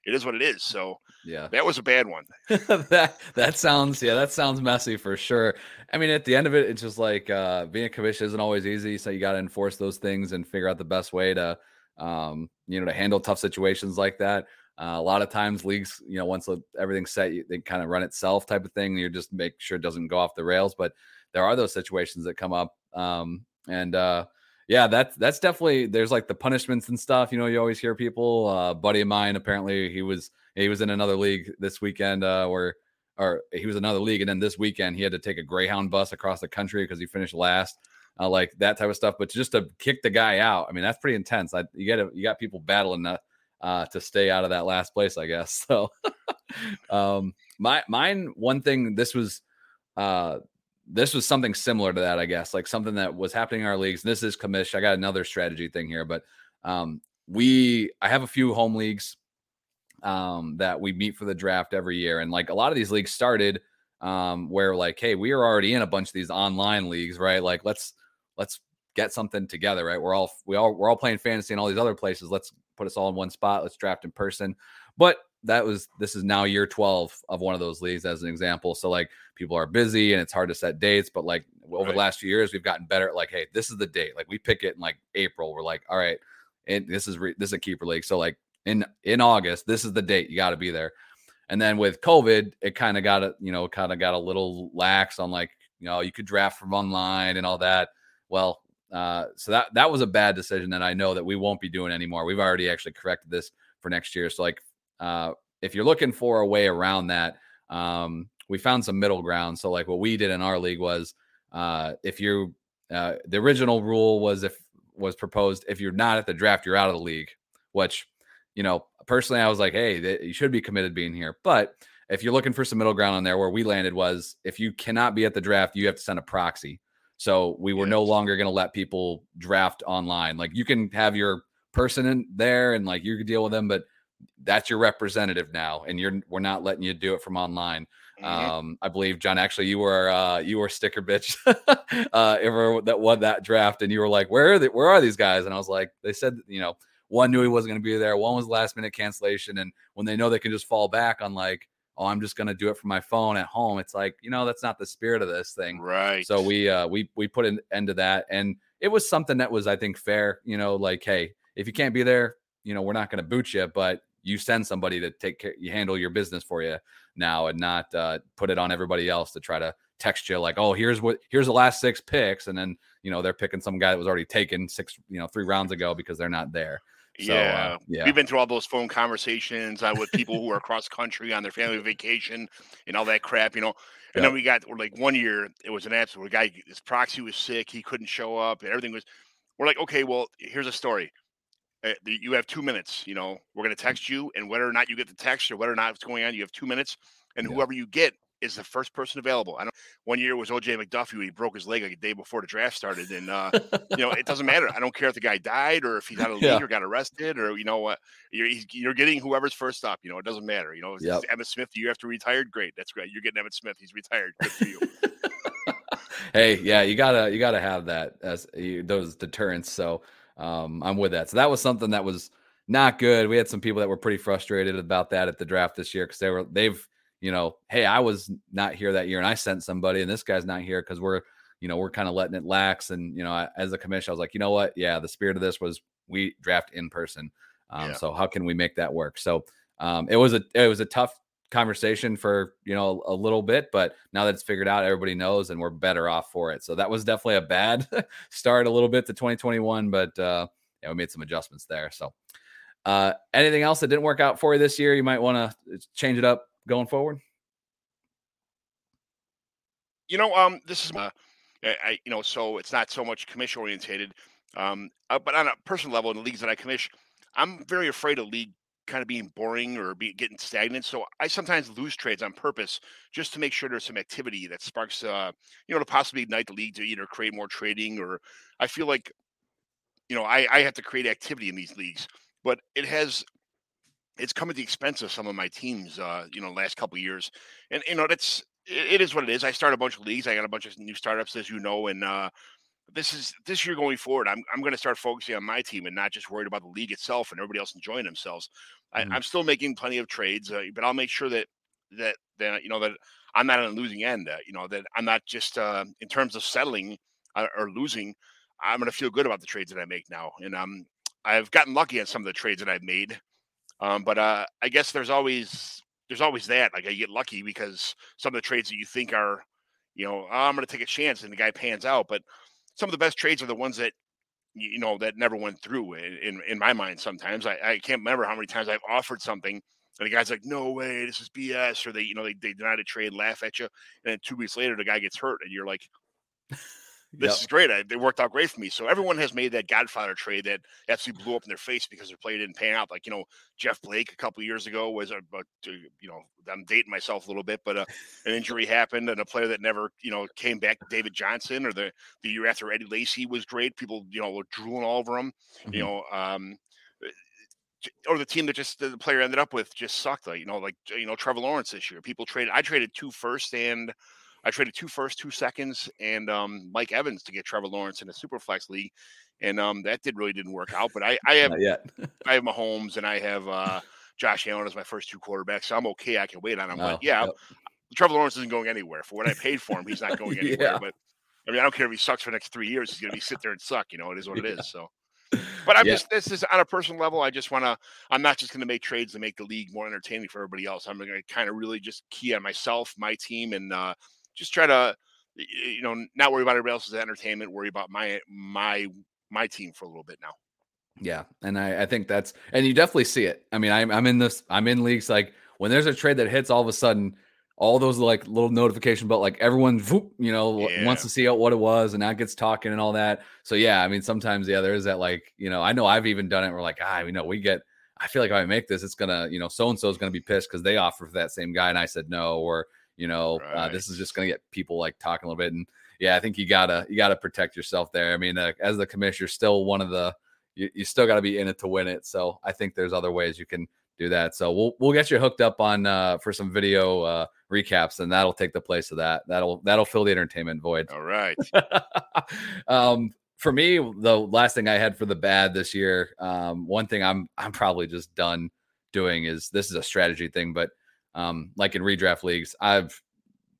it is what it is. So yeah, that was a bad one. (laughs) that that sounds yeah, that sounds messy for sure. I mean, at the end of it, it's just like uh, being a commission isn't always easy, so you got to enforce those things and figure out the best way to um, you know to handle tough situations like that. Uh, a lot of times, leagues, you know, once everything's set, they kind of run itself type of thing. You just make sure it doesn't go off the rails. But there are those situations that come up, um, and uh, yeah, that's that's definitely there's like the punishments and stuff. You know, you always hear people. Uh, buddy of mine, apparently he was he was in another league this weekend uh, where or he was another league, and then this weekend he had to take a Greyhound bus across the country because he finished last. Uh, like that type of stuff, but just to kick the guy out, I mean, that's pretty intense. I, you got you got people battling that uh, to stay out of that last place, I guess. (laughs) So, (laughs) um, my mine one thing. This was uh, this was something similar to that, I guess, like something that was happening in our leagues. This is commish. I got another strategy thing here, but um, we I have a few home leagues um, that we meet for the draft every year, and like a lot of these leagues started um, where like, hey, we are already in a bunch of these online leagues, right? Like let's let's get something together, right? We're all we all we're all playing fantasy in all these other places. Let's put us all in one spot. Let's draft in person. But that was this is now year 12 of one of those leagues as an example. So like people are busy and it's hard to set dates, but like over right. the last few years we've gotten better at like hey, this is the date. Like we pick it in like April. We're like, all right, and this is re- this is a keeper league. So like in in August, this is the date. You got to be there. And then with COVID, it kind of got a you know kind of got a little lax on like you know you could draft from online and all that. Well, uh, so that that was a bad decision that I know that we won't be doing anymore. We've already actually corrected this for next year. So like uh, if you're looking for a way around that, um, we found some middle ground. So like what we did in our league was uh, if you uh, the original rule was if was proposed if you're not at the draft you're out of the league, which you know personally I was like hey you should be committed being here, but if you're looking for some middle ground on there, where we landed was if you cannot be at the draft, you have to send a proxy. So we were yes. no longer going to let people draft online. Like you can have your person in there and like you could deal with them, but that's your representative now, and you're we're not letting you do it from online. Mm-hmm. Um, I believe John, actually, you were uh, you were sticker bitch (laughs) uh, ever that won that draft, and you were like, "Where are they, Where are these guys?" And I was like, "They said, you know, one knew he wasn't going to be there, one was last minute cancellation, and when they know they can just fall back on like oh i'm just going to do it from my phone at home it's like you know that's not the spirit of this thing right so we uh we we put an end to that and it was something that was i think fair you know like hey if you can't be there you know we're not going to boot you but you send somebody to take care you handle your business for you now and not uh, put it on everybody else to try to text you like oh here's what here's the last six picks and then you know they're picking some guy that was already taken six you know three rounds ago because they're not there so, yeah. Uh, yeah, we've been through all those phone conversations uh, with people who are across country on their family vacation and all that crap, you know. And yep. then we got like one year, it was an absolute guy. His proxy was sick; he couldn't show up. And everything was. We're like, okay, well, here's a story. Uh, you have two minutes. You know, we're going to text you, and whether or not you get the text or whether or not what's going on, you have two minutes. And yeah. whoever you get, is the first person available. I know one year was OJ McDuffie. He broke his leg like a day before the draft started, and uh, you know it doesn't matter. I don't care if the guy died or if he's out (laughs) of league yeah. or got arrested or you know what. You're you're getting whoever's first up. You know it doesn't matter. You know yep. Emmitt Smith. You have to retire. Great, that's great. You're getting Emmitt Smith. He's retired. Good for you. (laughs) hey, yeah, you gotta you gotta have that as you, those deterrents. So um, I'm with that. So that was something that was not good. We had some people that were pretty frustrated about that at the draft this year because they were they've you know, hey, I was not here that year and I sent somebody and this guy's not here because we're, you know, we're kind of letting it lax. And, you know, I, as a commission, I was like, you know what? Yeah, the spirit of this was we draft in person. Um, yeah. So how can we make that work? So um, it was a it was a tough conversation for you know a little bit, but now that it's figured out, everybody knows, and we're better off for it. So that was definitely a bad (laughs) start a little bit to 2021, but uh, yeah, we made some adjustments there. So uh, anything else that didn't work out for you this year, you might want to change it up going forward? You know, um, this is, uh, I, you know, so it's not so much commission orientated, um, uh, but on a personal level in the leagues that I commission, I'm very afraid of league kind of being boring or be getting stagnant. So I sometimes lose trades on purpose just to make sure there's some activity that sparks, uh, you know, to possibly ignite the league to either create more trading or I feel like, you know, I, I have to create activity in these leagues, but it has it's come at the expense of some of my teams, uh, you know, last couple years. And you know, that's it, it is what it is. I started a bunch of leagues. I got a bunch of new startups, as you know, and uh, this is this year going forward. I'm I'm going to start focusing on my team and not just worried about the league itself and everybody else enjoying themselves. Mm-hmm. I, am still making plenty of trades, uh, but I'll make sure that that that you know that I'm not on a losing end. Uh, you know that I'm not just uh, in terms of settling uh, or losing. I'm going to feel good about the trades that I make now, and um, I've gotten lucky on some of the trades that I've made. Um, but uh, I guess there's always there's always that. Like I get lucky because some of the trades that you think are, you know, oh, I'm going to take a chance and the guy pans out. But some of the best trades are the ones that you know that never went through in in, in my mind. Sometimes I, I can't remember how many times I've offered something And the guy's like, "No way, this is BS," or they, you know, they, they deny the trade, laugh at you, and then two weeks later, the guy gets hurt, and you're like, this yep. is great. I, they worked out great for me. So everyone has made that Godfather trade that absolutely blew up in their face because their play didn't pan out. Like you know, Jeff Blake a couple years ago was a, but you know, I'm dating myself a little bit, but uh, an injury happened and a player that never you know came back. David Johnson or the the year after Eddie Lacy was great. People you know were drooling all over him. Mm-hmm. You know, um, or the team that just the player ended up with just sucked. Like you know, like you know Trevor Lawrence this year. People traded. I traded two first and I traded two first, two seconds, and um, Mike Evans to get Trevor Lawrence in a super flex league, and um, that did really didn't work out. But I, I have (laughs) I have Mahomes and I have uh, Josh Allen as my first two quarterbacks, so I'm okay. I can wait on him. Oh, but yeah. Trevor Lawrence isn't going anywhere. For what I paid for him, he's not (laughs) going anywhere. yeah. But I mean, I don't care if he sucks for the next three years. He's going to be sit there and suck. You know, it is what it yeah. is. So. (laughs) But I'm yeah. just this is on a personal level. I just want to. I'm not just going to make trades to make the league more entertaining for everybody else. I'm going to kind of really just key on myself, my team, and uh, just try to you know not worry about everybody else's entertainment worry about my my my team for a little bit now. Yeah and i i think that's and you definitely see it. I mean i'm, I'm in this i'm in leagues like when there's a trade that hits all of a sudden all those like little notification but like everyone you know yeah. wants to see out what it was and that gets talking and all that. So yeah i mean sometimes yeah there is that like you know i know i've even done it we're like ah you know we get i feel like if i make this it's gonna you know so and so is gonna be pissed because they offer for that same guy and i said no or you know, right. uh, this is just going to get people like talking a little bit. And yeah, I think you gotta you gotta protect yourself there. I mean, uh, as the commissioner, still one of the you, you still got to be in it to win it. So I think there's other ways you can do that. So we'll we'll get you hooked up on uh, for some video uh, recaps, and that'll take the place of that. That'll that'll fill the entertainment void. All right. (laughs) um, for me, the last thing I had for the bad this year, um, one thing I'm I'm probably just done doing is this is a strategy thing, but um, like in redraft leagues, I've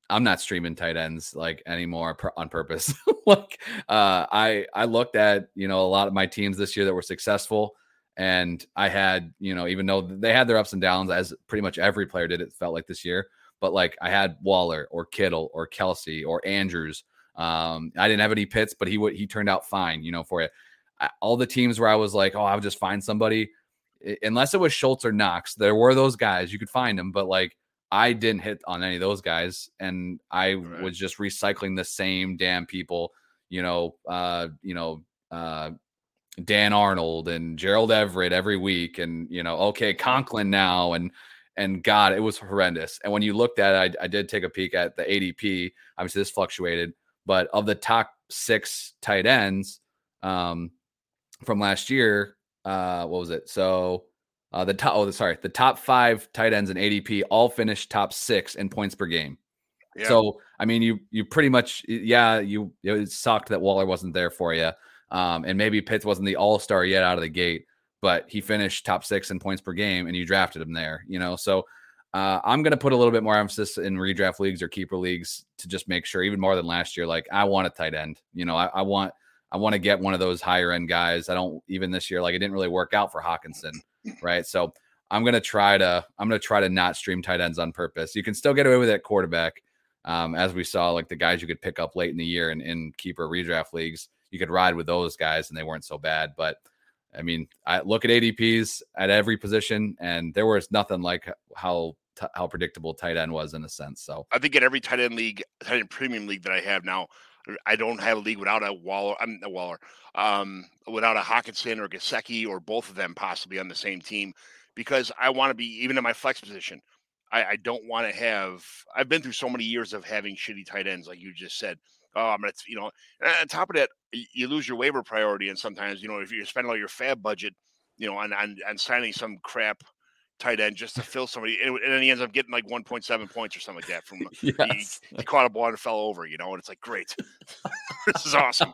I'm not streaming tight ends like anymore on purpose. (laughs) like uh, I I looked at you know a lot of my teams this year that were successful, and I had you know even though they had their ups and downs as pretty much every player did, it felt like this year. But like I had Waller or Kittle or Kelce or Andrews. Um, I didn't have any Pitts, but he would he turned out fine. You know for it. I, all the teams where I was like, oh, I'll just find somebody unless it was Schultz or Knox, there were those guys you could find them, but like I didn't hit on any of those guys, and I right. was just recycling the same damn people. You know, uh, you know, uh, Dan Arnold and Gerald Everett every week, and you know, okay, Conklin now, and and God, it was horrendous. And when you looked at it, I, I did take a peek at the ADP. Obviously, this fluctuated, but of the top six tight ends um, from last year, uh, what was it? So uh, the top, oh, sorry, the top five tight ends in ADP all finished top six in points per game. Yeah. So, I mean, you you pretty much, yeah, you it sucked that Waller wasn't there for you, um, and maybe Pitts wasn't the all star yet out of the gate, but he finished top six in points per game, and you drafted him there. You know, so uh, I'm going to put a little bit more emphasis in redraft leagues or keeper leagues to just make sure, even more than last year. Like, I want a tight end. You know, I, I want I want to get one of those higher end guys. I don't even this year, like it didn't really work out for Hockenson, right? So I'm gonna try to I'm gonna try to not stream tight ends on purpose. You can still get away with it quarterback, um, as we saw, like the guys you could pick up late in the year in, in keeper redraft leagues. You could ride with those guys, and they weren't so bad. But I mean, I look at ADPs at every position, and there was nothing like how how predictable tight end was in a sense. So I think at every tight end league, tight end premium league that I have now, I don't have a league without a Waller. I'm a Waller, um, without a Hockenson or Gesicki or both of them possibly on the same team, because I want to be even in my flex position. I, I don't want to have. I've been through so many years of having shitty tight ends, like you just said. Oh, I'm gonna, you know. on top of that, you lose your waiver priority, and sometimes, you know, if you're spending all your fab budget, you know, on on, on signing some crap tight end just to fill somebody, and, then he ends up getting like 1.7 points or something like that from (laughs) yes. he, he, caught a ball and fell over, you know, and it's like great, (laughs) this is awesome.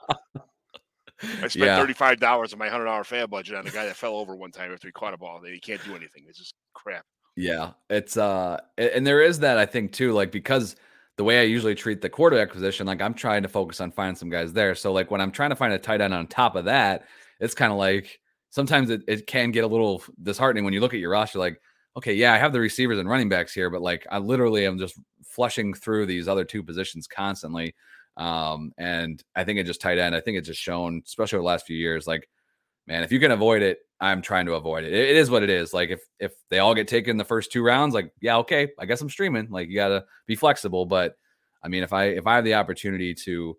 I (laughs) spent yeah. thirty-five dollars of my hundred dollar fan budget on a guy that fell over one time after he caught a ball. That he can't do anything. It's just crap. Yeah, it's uh, and there is that I think too, like because the way I usually treat the quarterback position, like I'm trying to focus on finding some guys there. So like when I'm trying to find a tight end on top of that, it's kind of like sometimes it, it can get a little disheartening when you look at your roster like okay yeah i have the receivers and running backs here but like i literally am just flushing through these other two positions constantly um, and i think it just tight end i think it's just shown especially over the last few years like man if you can avoid it I'm trying to avoid it. it. It is what it is. Like if if they all get taken the first two rounds, like yeah, okay, I guess I'm streaming. Like you gotta be flexible. But I mean, if I if I have the opportunity to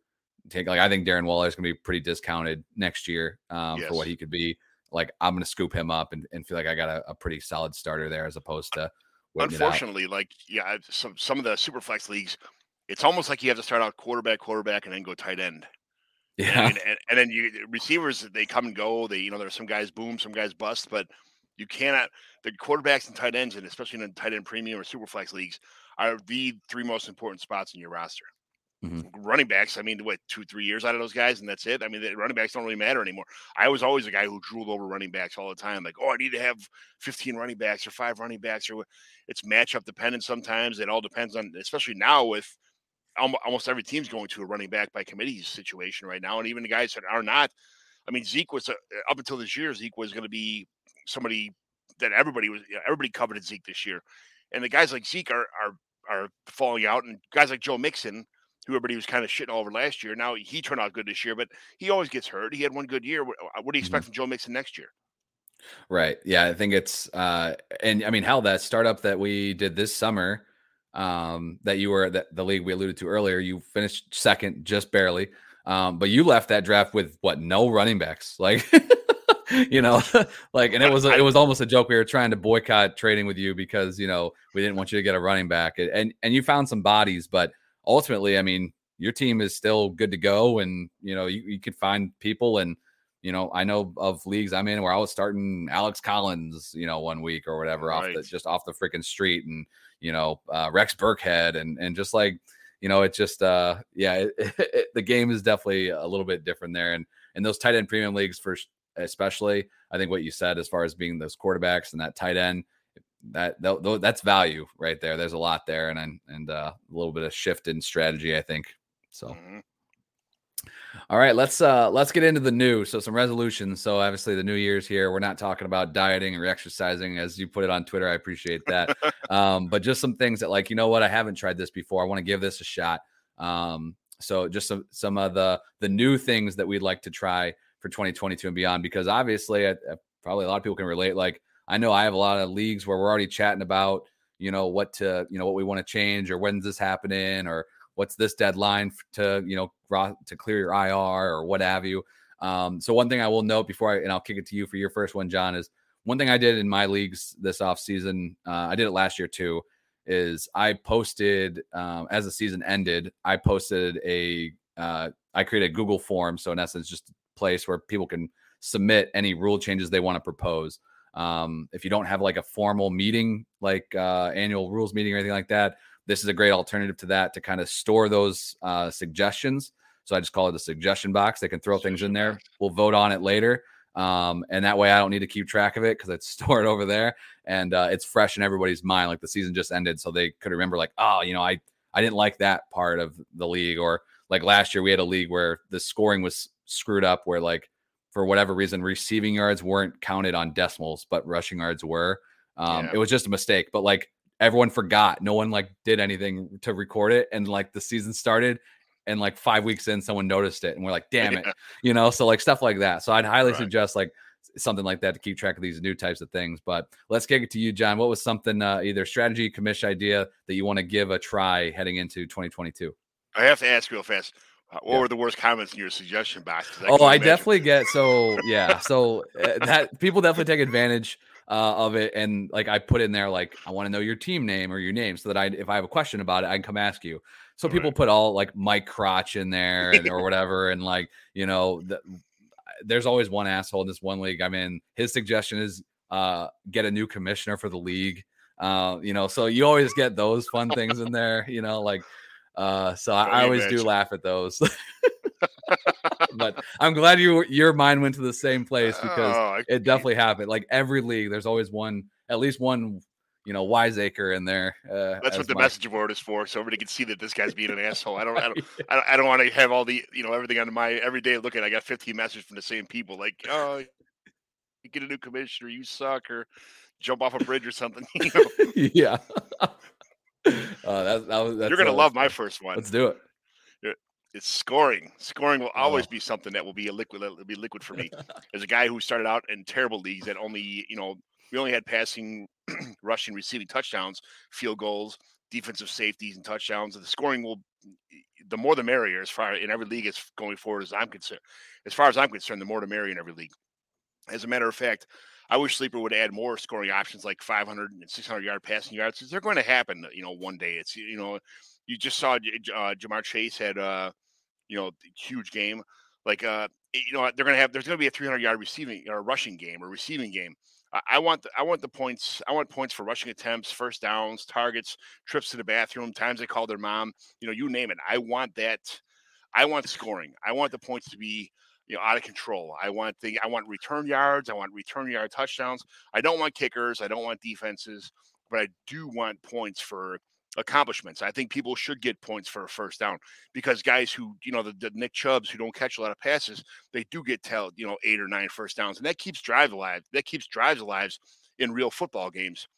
take like I think Darren Waller is gonna be pretty discounted next year um, yes. for what he could be. Like I'm gonna scoop him up and, and feel like I got a, a pretty solid starter there as opposed to unfortunately, like yeah, some some of the super flex leagues, it's almost like you have to start out quarterback, quarterback, and then go tight end. (laughs) Yeah. And, and, and, then you receivers, they come and go. They, you know, there's some guys boom, some guys bust, but you cannot. The quarterbacks and tight ends, and especially in tight end premium or super flex leagues, are the three most important spots in your roster. Mm-hmm. Running backs, I mean, what two, three years out of those guys, and that's it. I mean, the running backs don't really matter anymore. I was always a guy who drooled over running backs all the time. Like, oh, I need to have 15 running backs or five running backs, or it's matchup dependent sometimes. It all depends on, especially now with almost every team's going to a running back by committee situation right now, and even the guys that are not. I mean, Zeke was a, up until this year. Zeke was going to be somebody that everybody was everybody coveted Zeke this year, and the guys like Zeke are are are falling out, and guys like Joe Mixon, who everybody was kind of shitting all over last year. Now he turned out good this year, but he always gets hurt. He had one good year. What, uh, what do you expect mm-hmm. from Joe Mixon next year? Right. Yeah, I think it's uh and I mean hell that startup that we did this summer um, that you were that the league we alluded to earlier. You finished second, just barely. Um, but you left that draft with what? No running backs, like (laughs) you know, (laughs) like, and it was it was almost a joke. We were trying to boycott trading with you because you know we didn't want you to get a running back, and and you found some bodies, but ultimately, I mean, your team is still good to go, and you know you, you could find people and you know, I know of leagues I'm in where I was starting Alex Collins, you know, one week or whatever right. off the just off the freaking street, and you know, uh, Rex Burkhead, and and just like you know, it's just uh, yeah, it, (laughs) it, the game is definitely a little bit different there, and and those tight end premium leagues for especially, I think what you said as far as being those quarterbacks and that tight end. That, that that's value right there. There's a lot there, and and uh, a little bit of shift in strategy, I think. So, mm-hmm. All right, let's uh let's get into the new. So some resolutions. So obviously the new year's here. We're not talking about dieting or exercising as you put it on Twitter. I appreciate that. (laughs) um, but just some things that like, you know what, I haven't tried this before. I want to give this a shot. Um, so just some some of the the new things that we'd like to try for 2022 and beyond because obviously I, I, probably a lot of people can relate like I know I have a lot of leagues where we're already chatting about, you know, what to, you know, what we want to change or when's this happening or what's this deadline to you know to clear your IR or what have you. Um, so one thing I will note before I and I'll kick it to you for your first one, John, is one thing I did in my leagues this off season. Uh, I did it last year too. Is I posted um, as the season ended, I posted a uh, I created a Google form. So in essence, just a place where people can submit any rule changes they want to propose. Um, if you don't have like a formal meeting, like uh, annual rules meeting or anything like that, this is a great alternative to that to kind of store those uh, suggestions. So I just call it a suggestion box. They can throw things in there. We'll vote on it later. Um, and that way I don't need to keep track of it because it's (laughs) stored over there and uh, it's fresh in everybody's mind. Like the season just ended. So they could remember, like, oh, you know, I, I didn't like that part of the league. Or like last year, we had a league where the scoring was screwed up, where like for whatever reason, receiving yards weren't counted on decimals, but rushing yards were. Um, yeah. It was just a mistake. But like everyone forgot. No one like did anything to record it. And like the season started and like five weeks in, someone noticed it and we're like, (laughs) damn it. Yeah. You know, so like stuff like that. So I'd highly right. suggest like something like that to keep track of these new types of things. But let's kick it to you, John. What was something uh, either strategy, commission idea that you want to give a try heading into 2022? I have to ask real fast. What yeah. were the worst comments in your suggestion box? I oh, I definitely get so (laughs) yeah. So uh, that people definitely take advantage uh, of it, and like I put in there like I want to know your team name or your name so that I if I have a question about it I can come ask you. So all people right. put all like Mike Crotch in there and, or (laughs) whatever, and like you know the, there's always one asshole in this one league I'm in. His suggestion is uh, get a new commissioner for the league. Uh, you know, so you always get those fun things in there. You know, like uh, so I, I always do laugh at those. (laughs) but I'm glad you your mind went to the same place because oh, it definitely happened. Like every league, there's always one, at least one, you know, wiseacre in there. Uh, That's what the my... message board is for, so everybody can see that this guy's being an asshole. I don't, I (laughs) don't, I don't, I don't want to have all the, you know, everything on my every day. Look at, I got 15 messages from the same people, like, oh, you get a new commissioner, you suck, or jump off a bridge or something. (laughs) You know? yeah. Uh, that, that was, You're gonna love my first one. Let's do it. It's scoring. Scoring will always oh. be something that will be a liquid. It'll be liquid for me. (laughs) As a guy who started out in terrible leagues that only you know we only had passing, (clears throat) rushing, receiving touchdowns, field goals, defensive safeties, and touchdowns. The scoring will the more the merrier as far in every league as going forward as I'm concerned. As far as I'm concerned, the more the merrier in every league. As a matter of fact, I wish Sleeper would add more scoring options like 500 and 600 yard passing yards they're going to happen. You know, one day it's you know, you just saw uh, Ja'Marr Chase had uh, you know, huge game. Like uh, you know, they're going to have there's going to be a 300 yard receiving or rushing game or receiving game. I want the, I want the points. I want points for rushing attempts, first downs, targets, trips to the bathroom, times they call their mom. You know, you name it. I want that. I want scoring. I want the points to be you know out of control. I want the I want return yards. I want return yard touchdowns. I don't want kickers. I don't want defenses, but I do want points for accomplishments. I think people should get points for a first down because guys who you know the, the Nick Chubbs who don't catch a lot of passes, they do get tell you know eight or nine first downs, and that keeps drives alive. That keeps drives alive in real football games.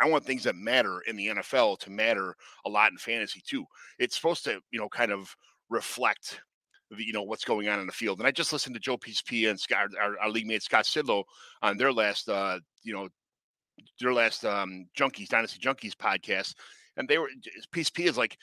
I want things that matter in the NFL to matter a lot in fantasy too. It's supposed to, you know, kind of reflect the, you know what's going on in the field. And I just listened to Joe PSP and Scott, our, our league mate Scott Sidlow on their last, uh, you know, their last um, Junkies Dynasty Junkies podcast, and they were PSP is like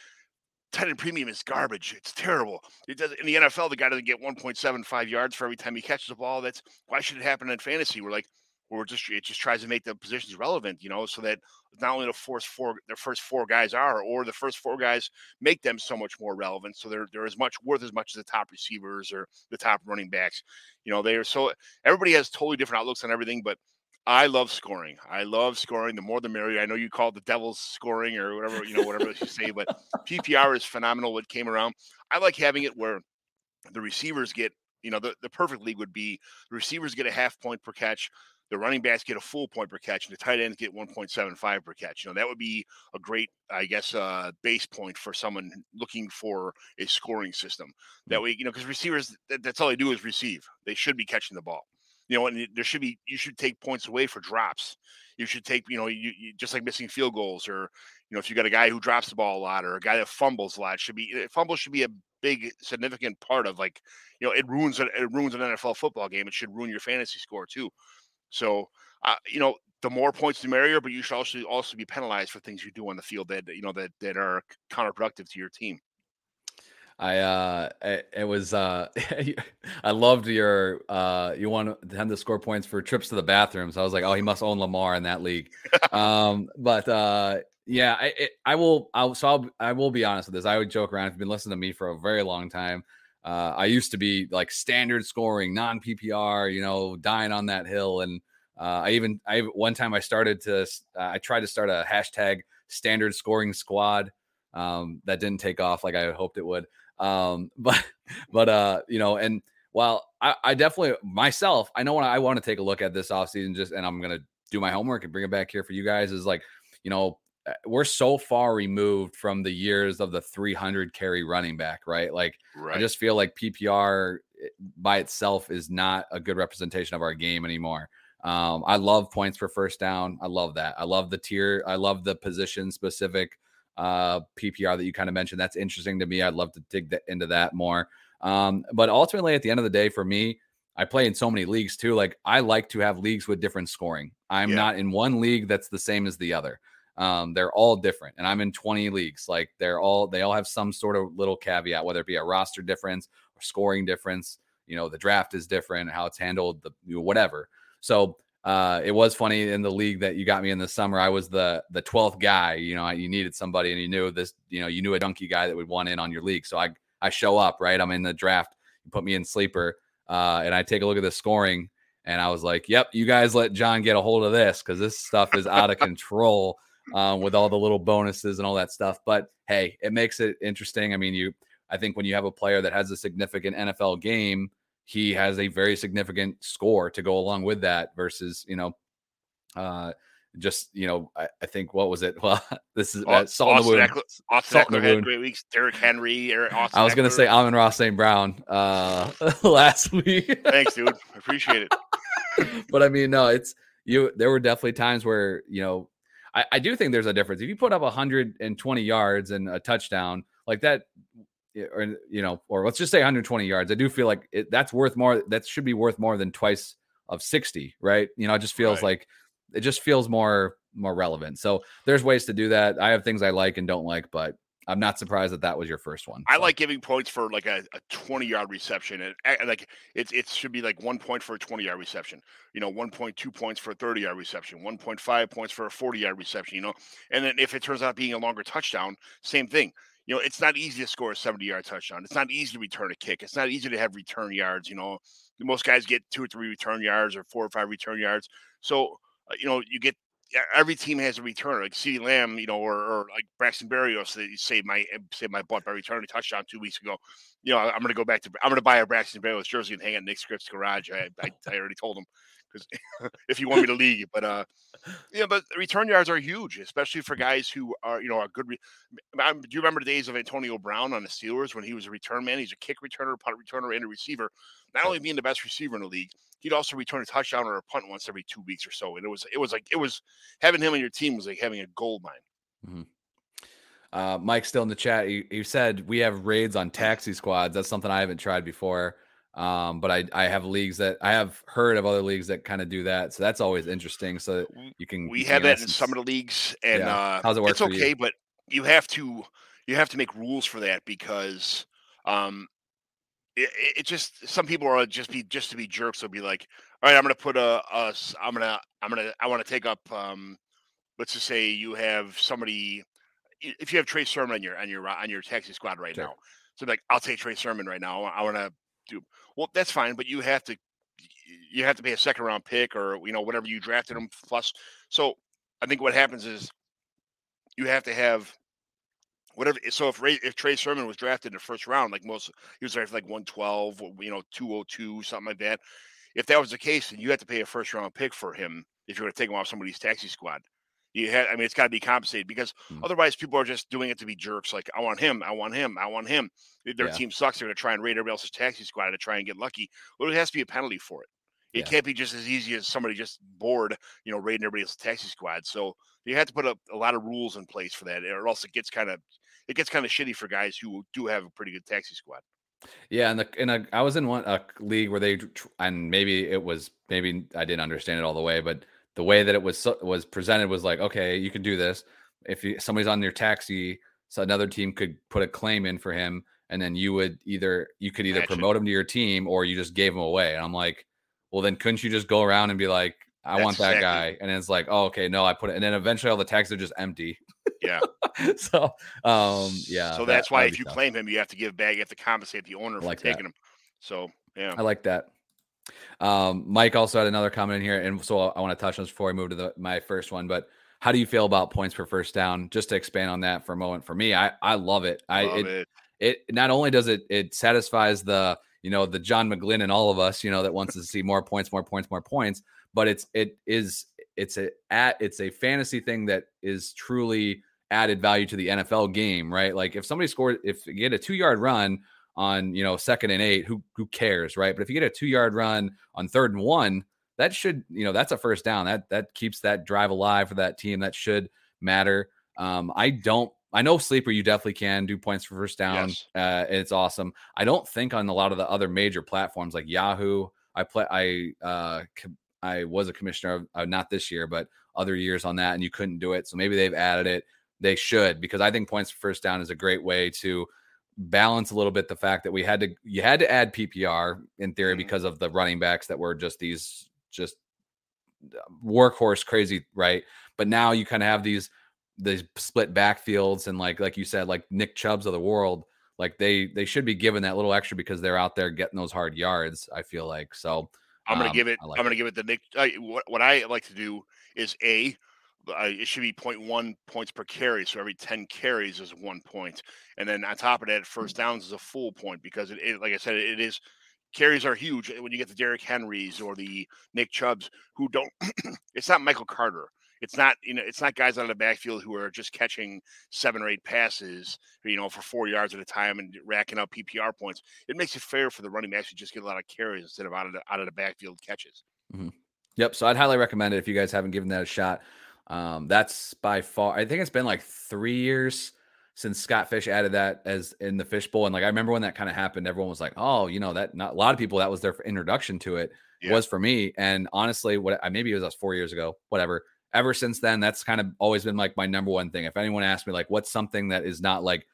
tight end premium is garbage. It's terrible. It does in the NFL. The guy doesn't get 1.75 yards for every time he catches the ball. That's why should it happen in fantasy? We're like, or just it just tries to make the positions relevant, you know, so that not only the first four the first four guys are, or the first four guys make them so much more relevant, so they're they're as much worth as much as the top receivers or the top running backs. You know, they are so everybody has totally different outlooks on everything, but I love scoring. I love scoring. The more the merrier. I know you call it the devil's scoring or whatever, you know, whatever you say, but PPR is phenomenal. What came around. I like having it where the receivers get, you know, the, the perfect league would be the receivers get a half point per catch, the running backs get a full point per catch, and the tight ends get 1.75 per catch. You know, that would be a great, I guess, uh, base point for someone looking for a scoring system. That mm. way, you know, because receivers, that, that's all they do is receive. They should be catching the ball. You know, and there should be, you should take points away for drops. You should take, you know, you, you just like missing field goals or, you know, if you got a guy who drops the ball a lot or a guy that fumbles a lot, should be, fumble should be a big significant part of like, you know, it ruins it ruins an NFL football game. It should ruin your fantasy score too. So, uh, you know, the more points the merrier, but you should also also be penalized for things you do on the field that you know that that are counterproductive to your team. I uh it, was uh (laughs) I loved your uh you want tend to score points for trips to the bathroom. So I was like, oh, he must own Lamar in that league. um, but uh yeah, I it, I will I'll so I'll, I will be honest with this. I would joke around if you've been listening to me for a very long time. Uh, I used to be like standard scoring, non PPR, you know, dying on that hill. And uh, I even, I one time I started to, uh, I tried to start a hashtag standard scoring squad. Um, that didn't take off like I hoped it would. Um, (laughs) but, but, uh, you know, and while I, I definitely myself, I know when I want to take a look at this offseason, just, and I'm going to do my homework and bring it back here for you guys is like, you know, we're so far removed from the years of the 300 carry running back, right? Like, right. I just feel like PPR eh, by itself is not a good representation of our game anymore. Um, I love points for first down. I love that. I love the tier. I love the position specific uh, PPR that you kind of mentioned. That's interesting to me. I'd love to dig the, into that more. Um, but ultimately, at the end of the day, for me, I play in so many leagues too. Like I like to have leagues with different scoring. I'm yeah. not in one league that's the same as the other. Um, they're all different, and I'm in 20 leagues. Like they're all they all have some sort of little caveat, whether it be a roster difference or scoring difference. You know, the draft is different, how it's handled, the you know, whatever. So uh, it was funny in the league that you got me in the summer. I was the the 12th guy. You know, you needed somebody, and you knew this. You know, you knew a donkey guy that would want in on your league. So I I show up right. I'm in the draft. You put me in sleeper, uh, and I take a look at the scoring, and I was like, "Yep, you guys let John get a hold of this because this stuff is out of control." Um, with all the little bonuses and all that stuff. But hey, it makes it interesting. I mean, you, I think when you have a player that has a significant NFL game, he has a very significant score to go along with that versus, you know, uh, just you know, I, I think what was it? (laughs) Well, this is uh, salt Austin in the wound. Austin salt had great weeks. Derrick Henry. Eric, (laughs) I was going to say Amon Ross, St. Brown uh, (laughs) last week. Thanks, dude. Appreciate it. but I mean, no, it's you. There were definitely times where you know I, I do think there's a difference. If you put up 120 yards and a touchdown like that, eh, or you know, or let's just say 120 yards. I do feel like it, that's worth more. That should be worth more than twice of 60, right? You know, it just feels right. like it just feels more more relevant. So there's ways to do that. I have things I like and don't like, but I'm not surprised that that was your first one. So. I like giving points for like a, a 20 yard reception, and, and like it it should be like one point for a 20 yard reception. You know, 1.2 points for a 30 yard reception, 1.5 points for a 40 yard reception. You know, and then if it turns out being a longer touchdown, same thing. You know, it's not easy to score a 70 yard touchdown. It's not easy to return a kick. It's not easy to have return yards. You know, most guys get two or three return yards or four or five return yards. So, uh, you know, you get every team has a returner, like CeeDee Lamb, you know, or, or like Braxton Berrios saved my eh, saved my butt by returning a touchdown two weeks ago. You know, I'm going to go back to I'm going to buy a Braxton Berrios jersey and hang it in Nick Scripps' garage. I, I, I already told him because (laughs) if you want me to leave, but uh, yeah, but return yards are huge, especially for guys who are you know are good. Re- do you remember the days of Antonio Brown on the Steelers when he was a return man? He's a kick returner, punt returner, and a receiver. Not only being the best receiver in the league, he'd also return a touchdown or a punt once every two weeks or so. And it was it was like it was having him on your team was like having a gold mine. Mm-hmm. Uh, Mike, still in the chat, you, you said we have raids on taxi squads. That's something I haven't tried before. Um, but I, I have leagues that I have heard of other leagues that kind of do that. So that's always interesting. So you can, we you have that in some of the leagues and, yeah. uh, how's it work? It's okay, you? but you have to, you have to make rules for that because, um, it, it, just, some people are just be, just to be jerks. They'll be like, all right, I'm going to put a, a, I'm going to, I'm going to, I want to take up, um, let's just say you have somebody, if you have Trey Sermon on your, on your, on your taxi squad right sure. now. So like, I'll take Trey Sermon right now. I want to do well. That's fine, but you have to you have to pay a second round pick or you know whatever you drafted him plus. So I think what happens is you have to have whatever. So if Ray, if Trey Sermon was drafted in the first round, like most, he was drafted like one twelve, you know, two oh two, something like that. If that was the case, then you have to pay a first round pick for him if you're going to take him off somebody's taxi squad. You had, I mean, it's got to be compensated because mm. otherwise people are just doing it to be jerks. Like, I want him, I want him, I want him. Their yeah. team sucks. They're going to try and raid everybody else's taxi squad to try and get lucky. Well, it has to be a penalty for it. It yeah. can't be just as easy as somebody just bored, you know, raiding everybody else's taxi squad. So you have to put a, a lot of rules in place for that, or else it gets kind of it gets kind of shitty for guys who do have a pretty good taxi squad. Yeah, and the in a I was in one a league where they and maybe it was maybe I didn't understand it all the way, but the way that it was was presented was like, okay, you can do this. If you, somebody's on your taxi, so another team could put a claim in for him, and then you would either you could either promote him to your team or you just gave him away. And I'm like, well, then couldn't you just go around and be like, I That's want that exactly. guy? And it's like, oh, okay, no, I put it, and then eventually all the tags are just empty. Yeah. (laughs) so, um, yeah. So that's that, why if you tough. claim him, you have to give back, you have to compensate the owner for like taking that. him. So yeah, I like that. Um, Mike also had another comment in here, and so I want to touch on this before I move to the, my first one. But how do you feel about points per first down? Just to expand on that for a moment, for me, I I love it. I love it, it, it not only does it it satisfies the you know the John McGlynn and all of us you know that wants to see more points, more points, more points, but it's it is it's a at it's a fantasy thing that is truly added value to the NFL game, right? Like if somebody scored, if you get a two yard run on you know second and eight, who who cares, right? But if you get a two yard run on third and one, that should you know that's a first down. That that keeps that drive alive for that team. That should matter. Um, I don't. I know sleeper, you definitely can do points for first down. Yes. Uh, it's awesome. I don't think on a lot of the other major platforms like Yahoo. I play. I uh, I was a commissioner of uh, not this year, but other years on that, and you couldn't do it. So maybe they've added it. They should because I think points for first down is a great way to balance a little bit the fact that we had to you had to add PPR in theory mm-hmm. because of the running backs that were just these just uh, workhorse crazy, right? But now you kind of have these these split backfields and like like you said, like Nick Chubbs of the world, like they they should be given that little extra because they're out there getting those hard yards. I feel like so. I'm gonna um, give it. Like I'm gonna give it the Nick. Uh, what, what I like to do is a uh, it should be 0.1 points per carry. So every 10 carries is one point. And then on top of that, first downs is a full point because it, it like I said, it is carries are huge when you get the Derrick Henrys or the Nick Chubbs who don't. (clears throat) it's not Michael Carter. It's not you know it's not guys out of the backfield who are just catching seven or eight passes you know for four yards at a time and racking up PPR points. It makes it fair for the running backs to just get a lot of carries instead of out of the, out of the backfield catches. Mm-hmm. Yep. So I'd highly recommend it if you guys haven't given that a shot. Um, that's by far, I think it's been like three years since Scott Fish added that as in the fishbowl. And like I remember when that kind of happened, everyone was like, "Oh, you know that." Not a lot of people that was their introduction to it yeah. was for me. And honestly, what I maybe it was us four years ago, whatever. Ever since then, that's kind of always been like my number one thing. If anyone asked me like, what's something that is not like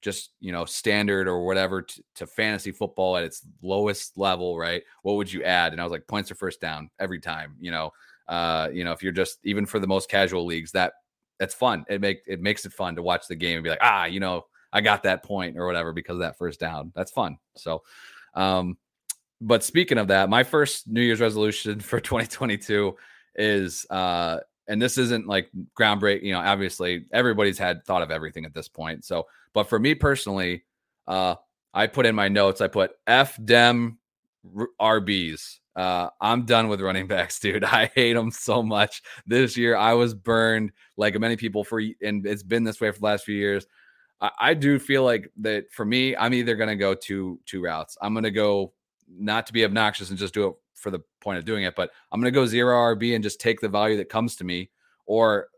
just you know standard or whatever to, to fantasy football at its lowest level, right? What would you add? And I was like, points or first down every time. You know, uh, you know, if you're just even for the most casual leagues, that that's fun. It make it makes it fun to watch the game and be like, ah, you know, I got that point or whatever because of that first down. That's fun. So, um, but speaking of that, my first New Year's resolution (laughs) for 2022 is uh and this isn't like groundbreaking, you know, obviously everybody's had thought of everything at this point. So, but for me personally, uh I put in my notes, I put F dem RBs. Uh, I'm done with running (laughs) backs, dude. I hate them so much. This year, I was burned like many people for, and it's been this way for the last few years. I, I do feel like that for me, I'm either going to go two two routes. I'm going to go not to be obnoxious and just do it for the point of doing it, but I'm going to go zero RB and just take the value that comes to me. Or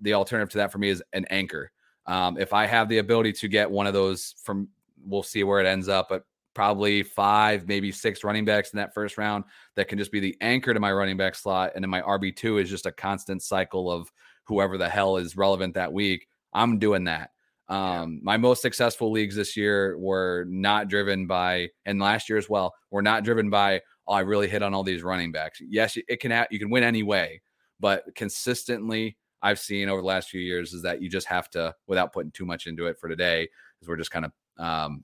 the alternative to that for me is an anchor. Um, if I have the ability to get one of those from, we'll see where it ends up, but probably five, maybe six running backs in that first round that can just be the anchor to my running back slot. And then my RB2 is just a constant cycle of whoever the hell is relevant that week. I'm doing that. Um, my most successful leagues this year were not driven by, and last year as well, were not driven by, oh, I really hit on all these running backs. Yes, it can, ha- you can win anyway, but consistently, I've seen over the last few years is that you just have to, without putting too much into it for today, because we're just kind of um,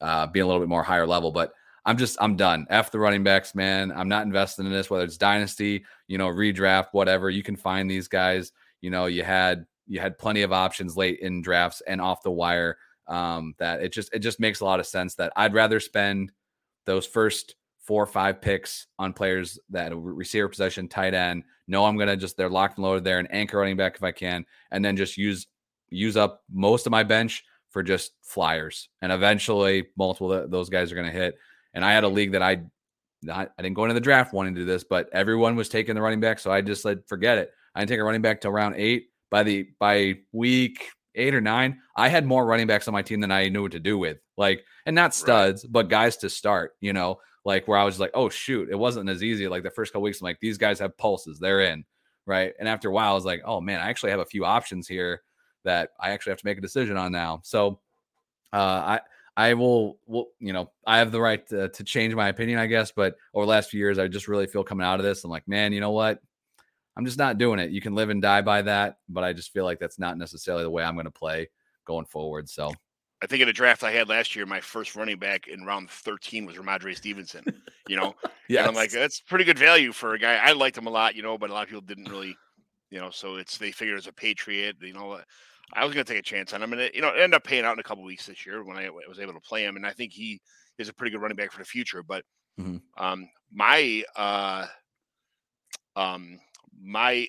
uh, be a little bit more higher level. But I'm just I'm done. F the running backs, man. I'm not investing in this. Whether it's dynasty, you know, redraft, whatever. You can find these guys. You know, you had you had plenty of options late in drafts and off the wire. Um, that it just it just makes a lot of sense that I'd rather spend those first four or five picks on players that receiver possession, tight end. No, I'm gonna just they're locked and loaded there and anchor running back if I can, and then just use use up most of my bench for just flyers. And eventually, multiple of those guys are going to hit. And I had a league that I not, I didn't go into the draft wanting to do this, but everyone was taking the running back, so I just said forget it. I didn't take a running back till round eight. By the by week eight or nine, I had more running backs on my team than I knew what to do with. Like, and not studs, right. but guys to start. You know, like where I was like, oh shoot, it wasn't as easy. Like the first couple weeks, I'm like, these guys have pulses, they're in, right? And after a while, I was like, oh man, I actually have a few options here that I actually have to make a decision on now. So uh, I I will, will you know I have the right to, to, change my opinion, I guess. But over the last few years, I just really feel coming out of this. I'm like, man, you know what? I'm just not doing it. You can live and die by that, but I just feel like that's not necessarily the way I'm going to play going forward. So. I think in a draft I had last year, my first running back in round 13 was Rhamondre Stevenson. You know, (laughs) yeah, I'm like that's pretty good value for a guy. I liked him a lot, you know, but a lot of people didn't really, you know. So it's they figured as a Patriot, you know, I was going to take a chance on him, and it, you know, end up paying out in a couple weeks this year when I was able to play him, and I think he is a pretty good running back for the future. But mm-hmm. um, my uh, um, my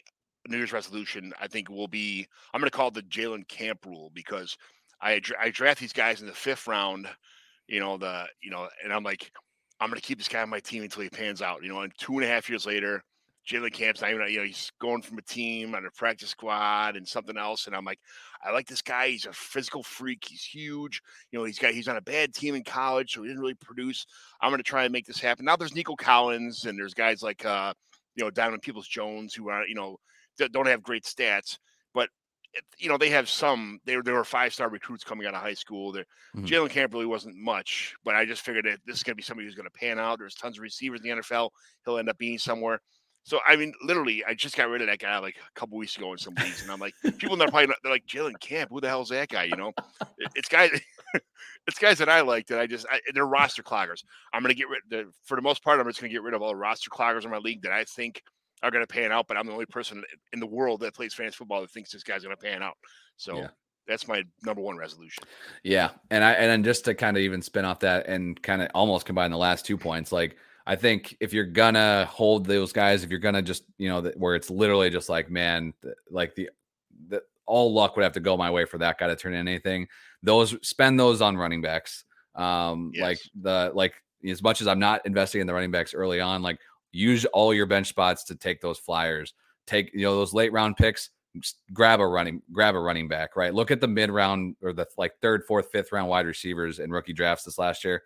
New Year's resolution, I think, will be I'm going to call it the Jalen Camp rule because I I draft these guys in the fifth round, you know the you know, and I'm like I'm going to keep this guy on my team until he pans out, you know, and two and a half years later Camp's not even, you know, he's going from a team on a practice squad and something else. And I'm like, I like this guy. He's a physical freak. He's huge. You know, he's got, he's on a bad team in college, so he didn't really produce. I'm going to try and make this happen. Now there's Nico Collins and there's guys like, uh, you know, Donovan Peoples-Jones who are, you know, don't have great stats, but you know, they have some. They were there were five star recruits coming out of high school. There, mm-hmm. Jalen Camp really wasn't much, but I just figured that this is going to be somebody who's going to pan out. There's tons of receivers in the NFL. He'll end up being somewhere. So I mean, literally, I just got rid of that guy like a couple weeks ago in some leagues, and I'm like, people are probably not, they're like Jalen Camp. Who the hell is that guy? You know, it, it's guys, (laughs) it's guys that I like that I just I, they're roster cloggers. I'm gonna get rid the, for the most part. I'm just gonna get rid of all the roster cloggers in my league that I think are gonna pan out. But I'm the only person in the world that plays fantasy football that thinks this guy's gonna pan out. So. Yeah that's my number one resolution. Yeah, and I and then just to kind of even spin off that and kind of almost combine the last two points, like I think if you're gonna hold those guys, if you're gonna just you know where it's literally just like man, like the the all luck would have to go my way for that guy to turn in anything. Those spend those on running backs. Um, yes. like the like as much as I'm not investing in the running backs early on, like use all your bench spots to take those flyers. Take you know those late round picks. grab a running grab a running back, right? Look at the mid round or the like third, fourth, fifth round wide receivers in rookie drafts this last year.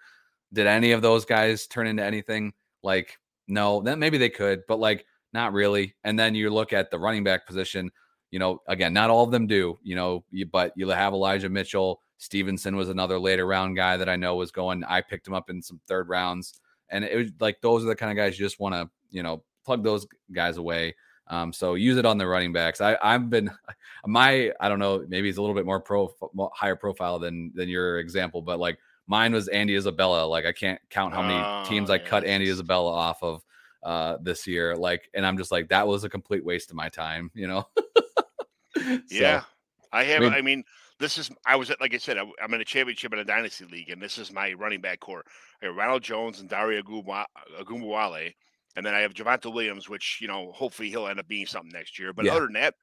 Did any of those guys turn into anything? Like, no, then maybe they could, but like not really. And then you look at the running back position, you know, again, not all of them do, you know, but you have Elijah Mitchell. Stevenson was another later round guy that I know was going. I picked him up in some third rounds. And it was like those are the kind of guys you just want to, you know, plug those guys away. Um, so use it on the running backs. I, I've been (laughs) my I don't know maybe it's a little bit more pro higher profile than than your example, but like mine was Andy Isabella. Like I can't count how many oh, teams I cut Andy Isabella off of uh this year. Like, and I'm just like that was a complete waste of my time. You know. (laughs) so, yeah, I have. I mean, I mean, this is I was at like I said I'm in a championship in a dynasty league, and this is my running back core. I have Ronald Jones and Dare Ogunbowale. and then I have Javonte Williams, which, you know, hopefully he'll end up being something next year. But yeah. other than that,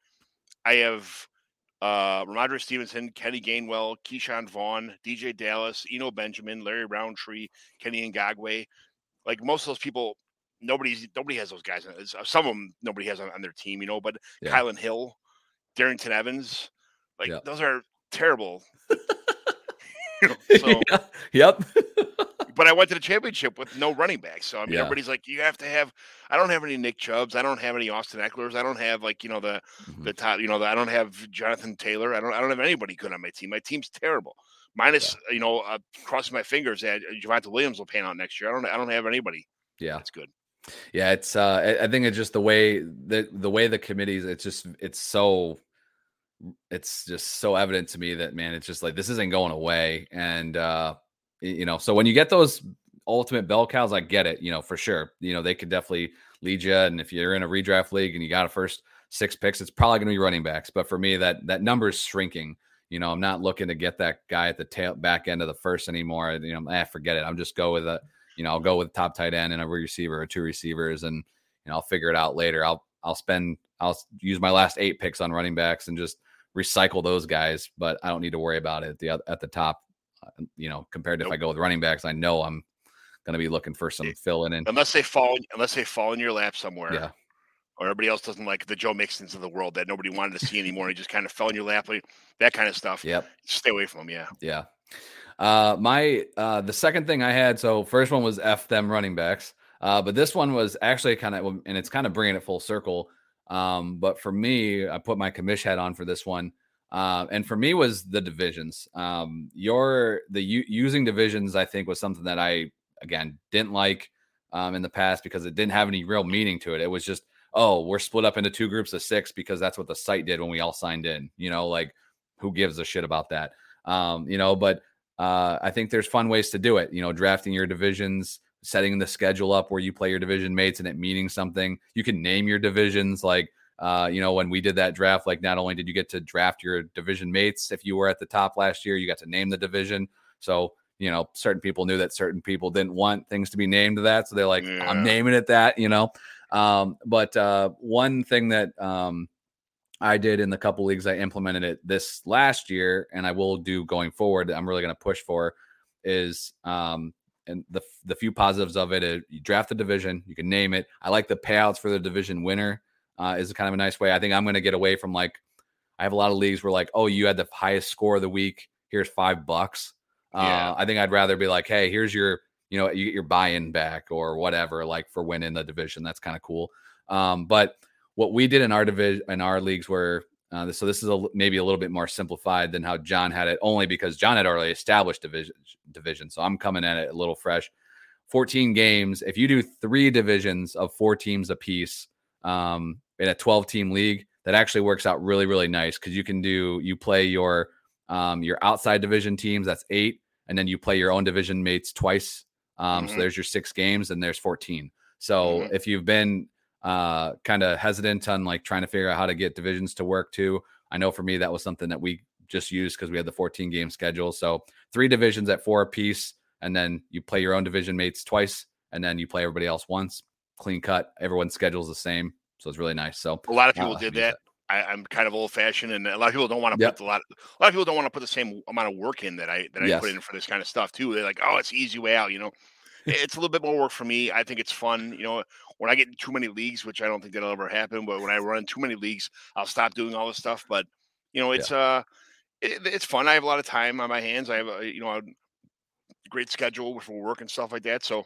I have uh Rhamondre Stevenson, Kenny Gainwell, Ke'Shawn Vaughn, DeeJay Dallas, Eno Benjamin, Larry Rountree, Kenny Ngakoue. Like most of those people, nobody's nobody has those guys. Some of them nobody has on, on their team, you know, but yeah. Kylin Hill, Darrynton Evans, like yeah. those are terrible. (laughs) (laughs) you know, so, (laughs) yeah. Yep but I went to the championship with no running back. So I mean, yeah. everybody's like, you have to have. I don't have any Nick Chubbs. I don't have any Austin Ekelers. I don't have like you know the mm-hmm. the top. You know, the, I don't have Jonathan Taylor. I don't. I don't have anybody good on my team. My team's terrible. Minus, yeah. you know, uh, crossing my fingers that Javonte Williams will pan out next year. I don't. I don't have anybody. Yeah, that's good. Yeah, it's. uh I think it's just the way the the way the committees. It's just it's so it's just so evident to me that man, it's just like this isn't going away. And uh you know, so when you get those ultimate bell cows, I get it, you know, for sure. You know, they could definitely lead you. And if you're in a redraft league and you got a first six picks, it's probably going to be running backs. But for me, that that number is shrinking. You know, I'm not looking to get that guy at the tail back end of the first anymore. You know, eh, forget it. I'm just go with a, you know, I'll go with top tight end and a receiver or two receivers, and you know, I'll figure it out later. I'll I'll spend I'll use my last eight picks on running backs and just recycle those guys, but I don't need to worry about it at the at the top you know, compared to nope. if I go with running backs, I know I'm going to be looking for some filling in. Unless they fall, unless they fall in your lap somewhere. Yeah. Or everybody else doesn't like the Joe Mixons of the world that nobody wanted to see anymore. he just kind of fell in your lap, that kind of stuff. Yep. Stay away from them. Yeah. Yeah. Uh, my uh, the second thing I had. So first one was f them running backs. Uh, but this one was actually kind of, and it's kind of bringing it full circle. Um, but for me, I put my commish hat on for this one. Uh, and for me was the divisions. Um, your the u- using divisions, I think, was something that I again didn't like um, in the past because it didn't have any real meaning to it. It was just, oh, we're split up into two groups of six because that's what the site did when we all signed in. You know, like who gives a shit about that? Um, you know, but uh, I think there's fun ways to do it. You know, drafting your divisions, setting the schedule up where you play your division mates and it meaning something. You can name your divisions like uh, you know, when we did that draft, like not only did you get to draft your division mates if you were at the top last year, you got to name the division. So, you know, certain people knew that certain people didn't want things to be named to that. So they're like, yeah. I'm naming it that, you know. Um, but uh, one thing that um, I did in the couple leagues, I implemented it this last year, and I will do going forward. I'm really going to push for is um, and the the few positives of it. Is you draft the division, you can name it. I like the payouts for the division winner uh, is kind of a nice way. I think I'm going to get away from like I have a lot of leagues where like, oh, you had the highest score of the week. Here's five bucks. Yeah. Uh, I think I'd rather be like, hey, here's your you know you get your buy-in back or whatever like for winning the division. That's kind of cool. Um, but what we did in our division in our leagues were uh, so this is a, maybe a little bit more simplified than how John had it, only because John had already established division. Division, so I'm coming at it a little fresh. 14 games. If you do three divisions of four teams apiece, um, in a 12 team league that actually works out really really nice because you can do you play your um, your outside division teams that's eight and then you play your own division mates twice um, mm-hmm. so there's your six games and there's 14 so mm-hmm. if you've been uh, kind of hesitant on like trying to figure out how to get divisions to work too i know for me that was something that we just used because we had the 14 game schedule so three divisions at four apiece and then you play your own division mates twice and then you play everybody else once clean cut everyone's schedule's the same so it's really nice. So a lot of people uh, did that. I, am kind of old fashioned, and a lot of people don't want to yep. put a lot. A lot of people don't want to put the same amount of work in that I that I yes. put in for this kind of stuff too. They're like, oh, it's easy way out, you know. it's a little bit more work for me. I think it's fun. You know, when I get in too many leagues, which I don't think that'll ever happen, but when I run too many leagues, I'll stop doing all this stuff. But you know, it's yeah. uh, it, it's fun. I have a lot of time on my hands. I have a you know a great schedule for work and stuff like that. So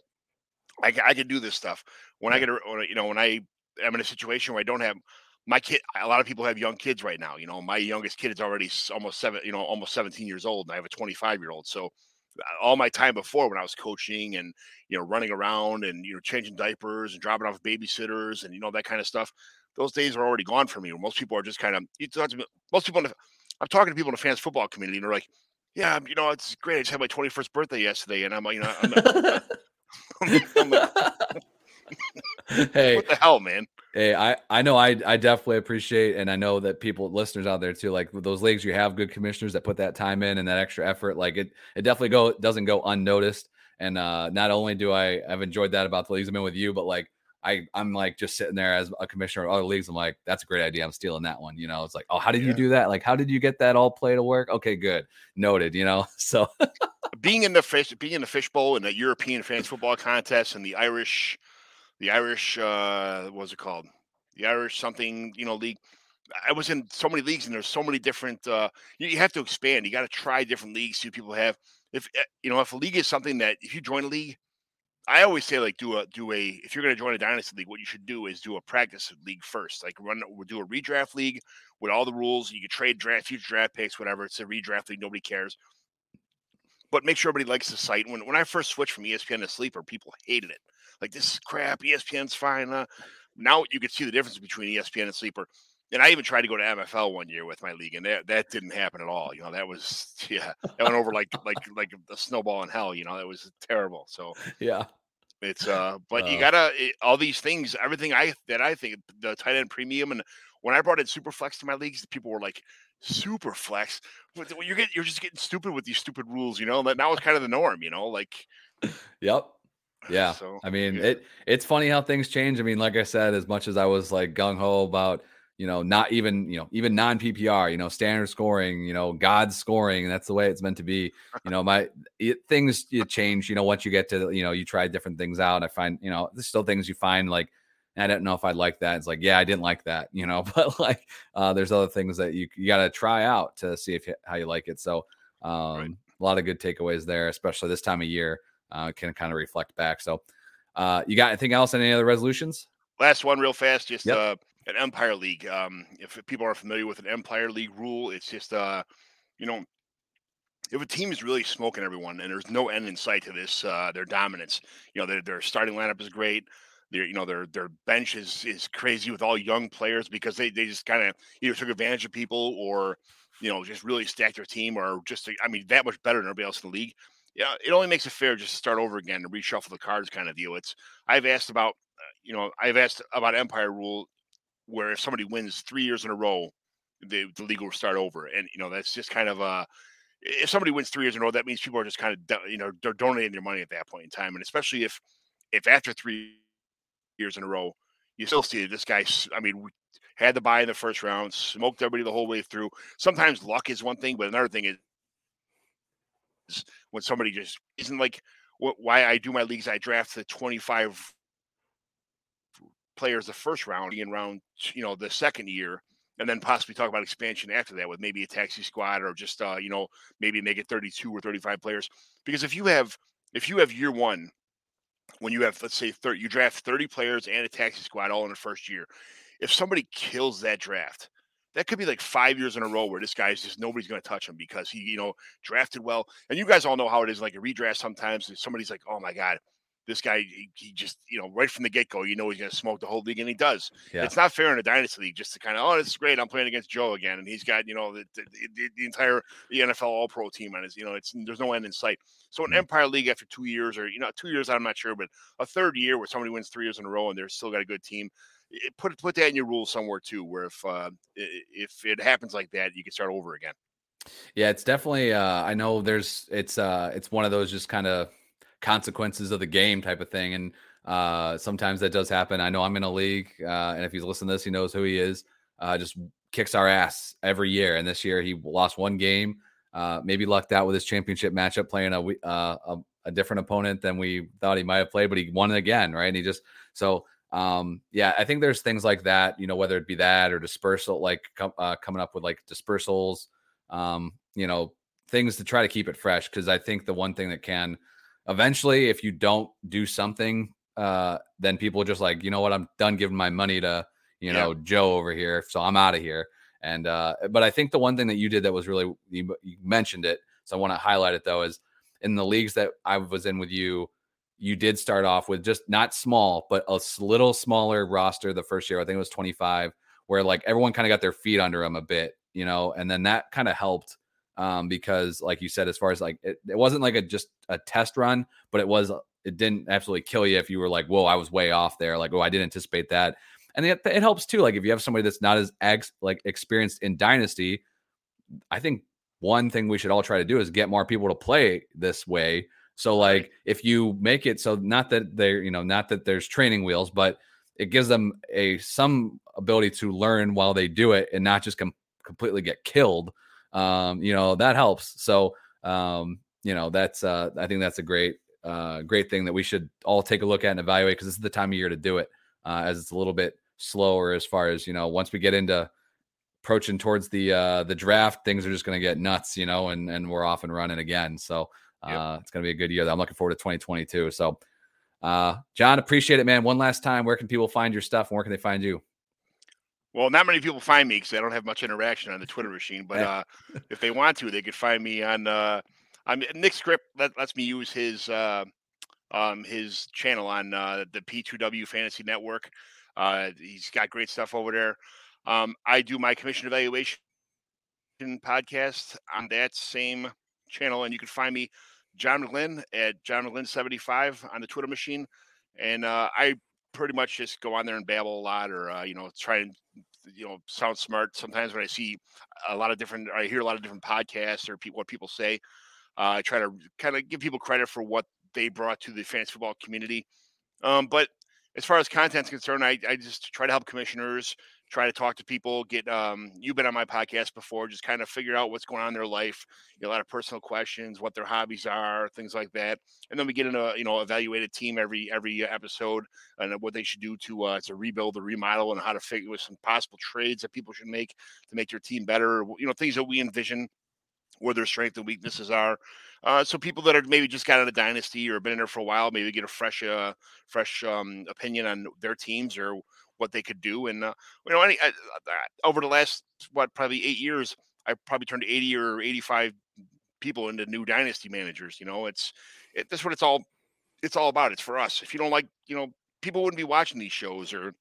I, I can do this stuff when I get, you know, when I am in a situation where I don't have my kid. A lot of people have young kids right now. You know, my youngest kid is already almost seven, you know, almost 17 years old, and I have a 25 year old. So uh, all my time before when I was coaching and you know running around and you know changing diapers and dropping off babysitters and you know that kind of stuff, those days are already gone for me. Most people are just kind of you talk to most people. In the, I'm talking to people in the fans football community, and they're like, "Yeah, you know, it's great. I just had my 21st birthday yesterday," and I'm like, you know, I'm, I'm like, (laughs) (laughs) (laughs) hey, what the hell, man? Hey, I I know I I definitely appreciate, and I know that people listeners out there too, like those leagues, you have good commissioners that put that time in and that extra effort. Like it, it definitely go doesn't go unnoticed. And uh, not only do I have enjoyed that about the leagues I'm in with you, but like I I'm like just sitting there as a commissioner of other leagues. I'm like, that's a great idea. I'm stealing that one. You know, it's like, oh, how did yeah. you do that? Like, how did you get that all play to work? Okay, good, noted. You know, (laughs) so being in the fish, being in the fishbowl and the European fans football contest and the Irish, the Irish, uh, what was it called? The Irish something, you know, league. I was in so many leagues and there's so many different. Uh, you, you have to expand. You got to try different leagues. See people have. If eh, you know, if a league is something that if you join a league, I always say like do a do a if you're going to join a dynasty league, what you should do is do a practice league first. Like run, we'll do a redraft league with all the rules. You can trade draft, future draft picks, whatever. It's a redraft league. Nobody cares but make sure everybody likes the site. When when I first switched from ESPN to Sleeper, people hated it. Like this is crap. ESPN's fine. Uh, now you can see the difference between ESPN and Sleeper. And I even tried to go to MFL one year with my league, and that, that didn't happen at all. You know, that was (laughs) yeah, that went over like like like a snowball in hell. You know, that was terrible. So (laughs) yeah, it's uh, but uh, you gotta it, all these things, everything I that I think the tight end premium, and when I brought in Superflex to my leagues, people were like, super flex. You get you're just getting stupid with these stupid rules, you know. And That now it's kind of the norm, you know. Like, (laughs) yep, (sighs) yeah. So, I mean, yeah. it it's funny how things change. I mean, like I said, as much as I was like gung ho about you know not even you know even non PPR, you know, standard scoring, you know, God scoring, and that's the way it's meant to be. You know, my it, things you change. You know, once you get to you know you try different things out. I find you know there's still things you find like I don't know if I'd like that. It's like, yeah, I didn't like that, you know, (laughs) but like, uh, there's other things that you, you got to try out to see if how you like it. So, um, right. a lot of good takeaways there, especially this time of year, uh, can kind of reflect back. So, uh, you got anything else? Any other resolutions? Last one, real fast, just yep. uh, an Empire League. Um, if people are familiar with an Empire League rule, it's just uh, you know, if a team is really smoking everyone and there's no end in sight to this, uh, their dominance, you know, their, their starting lineup is great their you know their their bench is is crazy with all young players because they they just kind of either took advantage of people or you know just really stacked their team or just I mean that much better than everybody else in the league. Yeah, it only makes it fair just to start over again and reshuffle the cards kind of deal. It's I've asked about you know I've asked about Empire rule where if somebody wins three years in a row, the the league will start over, and you know that's just kind of uh if somebody wins three years in a row, that means people are just kind of you know they're donating their money at that point in time, and especially if if after three years in a row, you still see this guy. I mean, had the buy in the first round, smoked everybody the whole way through. Sometimes luck is one thing, but another thing is, when somebody just isn't like why I do my leagues. I draft the 25 players the first round in round, you know, the second year, and then possibly talk about expansion after that with maybe a taxi squad or just uh, you know maybe make it 32 or 35 players. Because if you have if you have year one when you have let's say 30 you draft 30 players and a taxi squad all in the first year if somebody kills that draft that could be like five years in a row where this guy's just nobody's going to touch him because he you know drafted well. And you guys all know how it is like a redraft sometimes somebody's like oh my god this guy he, he, just you know right from the get-go you know he's going to smoke the whole league and he does yeah. it's not fair in a dynasty league just to kind of oh this is great i'm playing against joe again and he's got you know the, the, the, entire the nfl all pro team on his you know it's there's no end in sight so an mm-hmm. empire league after two years or you know two years i'm not sure but a third year where somebody wins three years in a row and they're still got a good team put put that in your rules somewhere too where if uh if it happens like that you can start over again yeah it's definitely uh i know there's it's uh it's one of those just kind of consequences of the game type of thing. And uh, sometimes that does happen. I know I'm in a league, uh, and if he's listening to this, he knows who he is. Uh, just kicks our ass every year. And this year he lost one game. Uh, maybe lucked out with his championship matchup playing a, uh, a a different opponent than we thought he might have played, but he won it again, right? And he just so um, yeah, I think there's things like that, you know, whether it be that or dispersal, like uh, coming up with like dispersals, um, you know, things to try to keep it fresh. Cause I think the one thing that can eventually, if you don't do something, uh, then people just like, you know what, I'm done giving my money to, you know, Joe over here. So I'm out of here. And, uh, but I think the one thing that you did that was really, you, you mentioned it. So I want to highlight it though, is in the leagues that I was in with you, you did start off with just not small, but a little smaller roster the first year. I think it was 25, where like everyone kind of got their feet under them a bit, you know, and then that kind of helped um, because, like you said, as far as like it, it wasn't like a just a test run, but it was it didn't absolutely kill you if you were like, whoa, I was way off there. Like, oh, I didn't anticipate that. And it, it helps too. Like if you have somebody that's not as ex, like experienced in dynasty, I think one thing we should all try to do is get more people to play this way so like if you make it so not that they're, you know, not that there's training wheels, but it gives them a some ability to learn while they do it and not just com- completely get killed. Um, you know, that helps. So um, you know, that's uh I think that's a great uh great thing that we should all take a look at and evaluate because this is the time of year to do it. Uh as it's a little bit slower as far as, you know, once we get into approaching towards the uh the draft, things are just gonna get nuts, you know, and and we're off and running again. So Yep. Uh, it's going to be a good year. I'm looking forward to 2022. So, uh, John, appreciate it, man. One last time, where can people find your stuff and where can they find you? Well, not many people find me because I don't have much interaction on the Twitter (laughs) machine. But uh, (laughs) if they want to, they could find me on. Uh, I'm Nick Script. Let, lets me use his uh, um, his channel on uh, the P2W Fantasy Network. Uh, he's got great stuff over there. Um, I do my commission evaluation podcast on that same channel, and you can find me John McGlynn at John McGlynn 75 on the Twitter machine. And uh, I pretty much just go on there and babble a lot or, uh, you know, try and, you know, sound smart. Sometimes when I see a lot of different, I hear a lot of different podcasts or people, what people say, uh, I try to kind of give people credit for what they brought to the fantasy football community. Um, but as far as content's concerned, I, I just try to help commissioners, try to talk to people, get um you've been on my podcast before, just kind of figure out what's going on in their life, you know, a lot of personal questions, what their hobbies are, things like that. And then we get in a you know evaluated team every every episode and what they should do to uh to rebuild or remodel and how to figure with some possible trades that people should make to make their team better, you know, things that we envision where their strengths and weaknesses are. Uh, so people that are maybe just got out of dynasty or been in there for a while, maybe get a fresh, uh, fresh um, opinion on their teams or what they could do. And uh, you know, any, uh, uh, over the last what probably eight years, I probably turned 80 or 85 people into new dynasty managers. You know, it's it, that's what it's all it's all about. It's for us. If you don't like, you know, people wouldn't be watching these shows or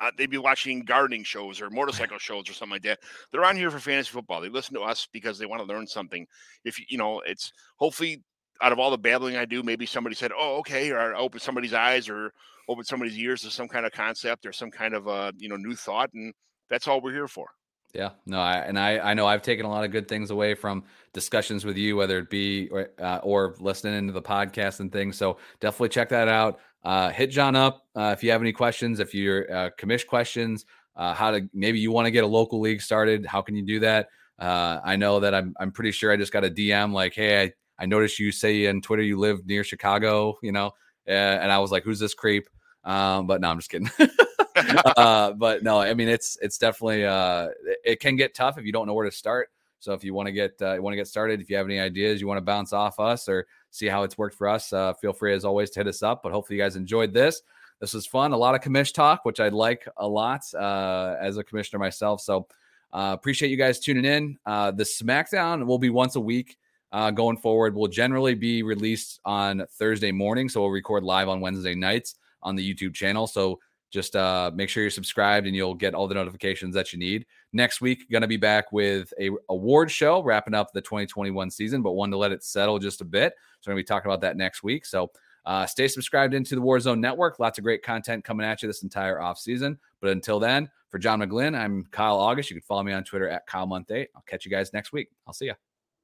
uh, they'd be watching gardening shows or motorcycle (laughs) shows or something like that. They're on here for fantasy football. They listen to us because they want to learn something. If you know, it's hopefully out of all the babbling I do, maybe somebody said, "Oh, okay," or I open somebody's eyes or open somebody's ears to some kind of concept or some kind of uh, you know new thought, and that's all we're here for. Yeah, no, I, and I I know I've taken a lot of good things away from discussions with you, whether it be or, uh, or listening into the podcast and things. So definitely check that out. Uh, hit John up uh, if you have any questions. If you're uh, commish questions, uh, how to maybe you want to get a local league started. How can you do that? Uh, I know that I'm I'm pretty sure I just got a DM like, hey, I, I noticed you say in Twitter you live near Chicago, you know, and I was like, who's this creep? Um, but no, I'm just kidding. (laughs) uh, but no, I mean it's it's definitely uh, it can get tough if you don't know where to start. So if you want to get uh, want to get started, if you have any ideas, you want to bounce off us or see how it's worked for us, uh, feel free as always to hit us up. But hopefully you guys enjoyed this. This was fun. A lot of commish talk, which I like a lot uh, as a commissioner myself. So uh, appreciate you guys tuning in. Uh, the SmackDown will be once a week. Uh, going forward, will generally be released on Thursday morning. So we'll record live on Wednesday nights on the YouTube channel. So just uh, make sure you're subscribed and you'll get all the notifications that you need. Next week, going to be back with a award show wrapping up the 2021 season, but one to let it settle just a bit. So we're going to be talking about that next week. So uh, stay subscribed into the Warzone Network. Lots of great content coming at you this entire off season. But until then, for John McGlynn, I'm Kyle August. You can follow me on Twitter at Kyle Month 8. I'll catch you guys next week. I'll see you.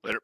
Later.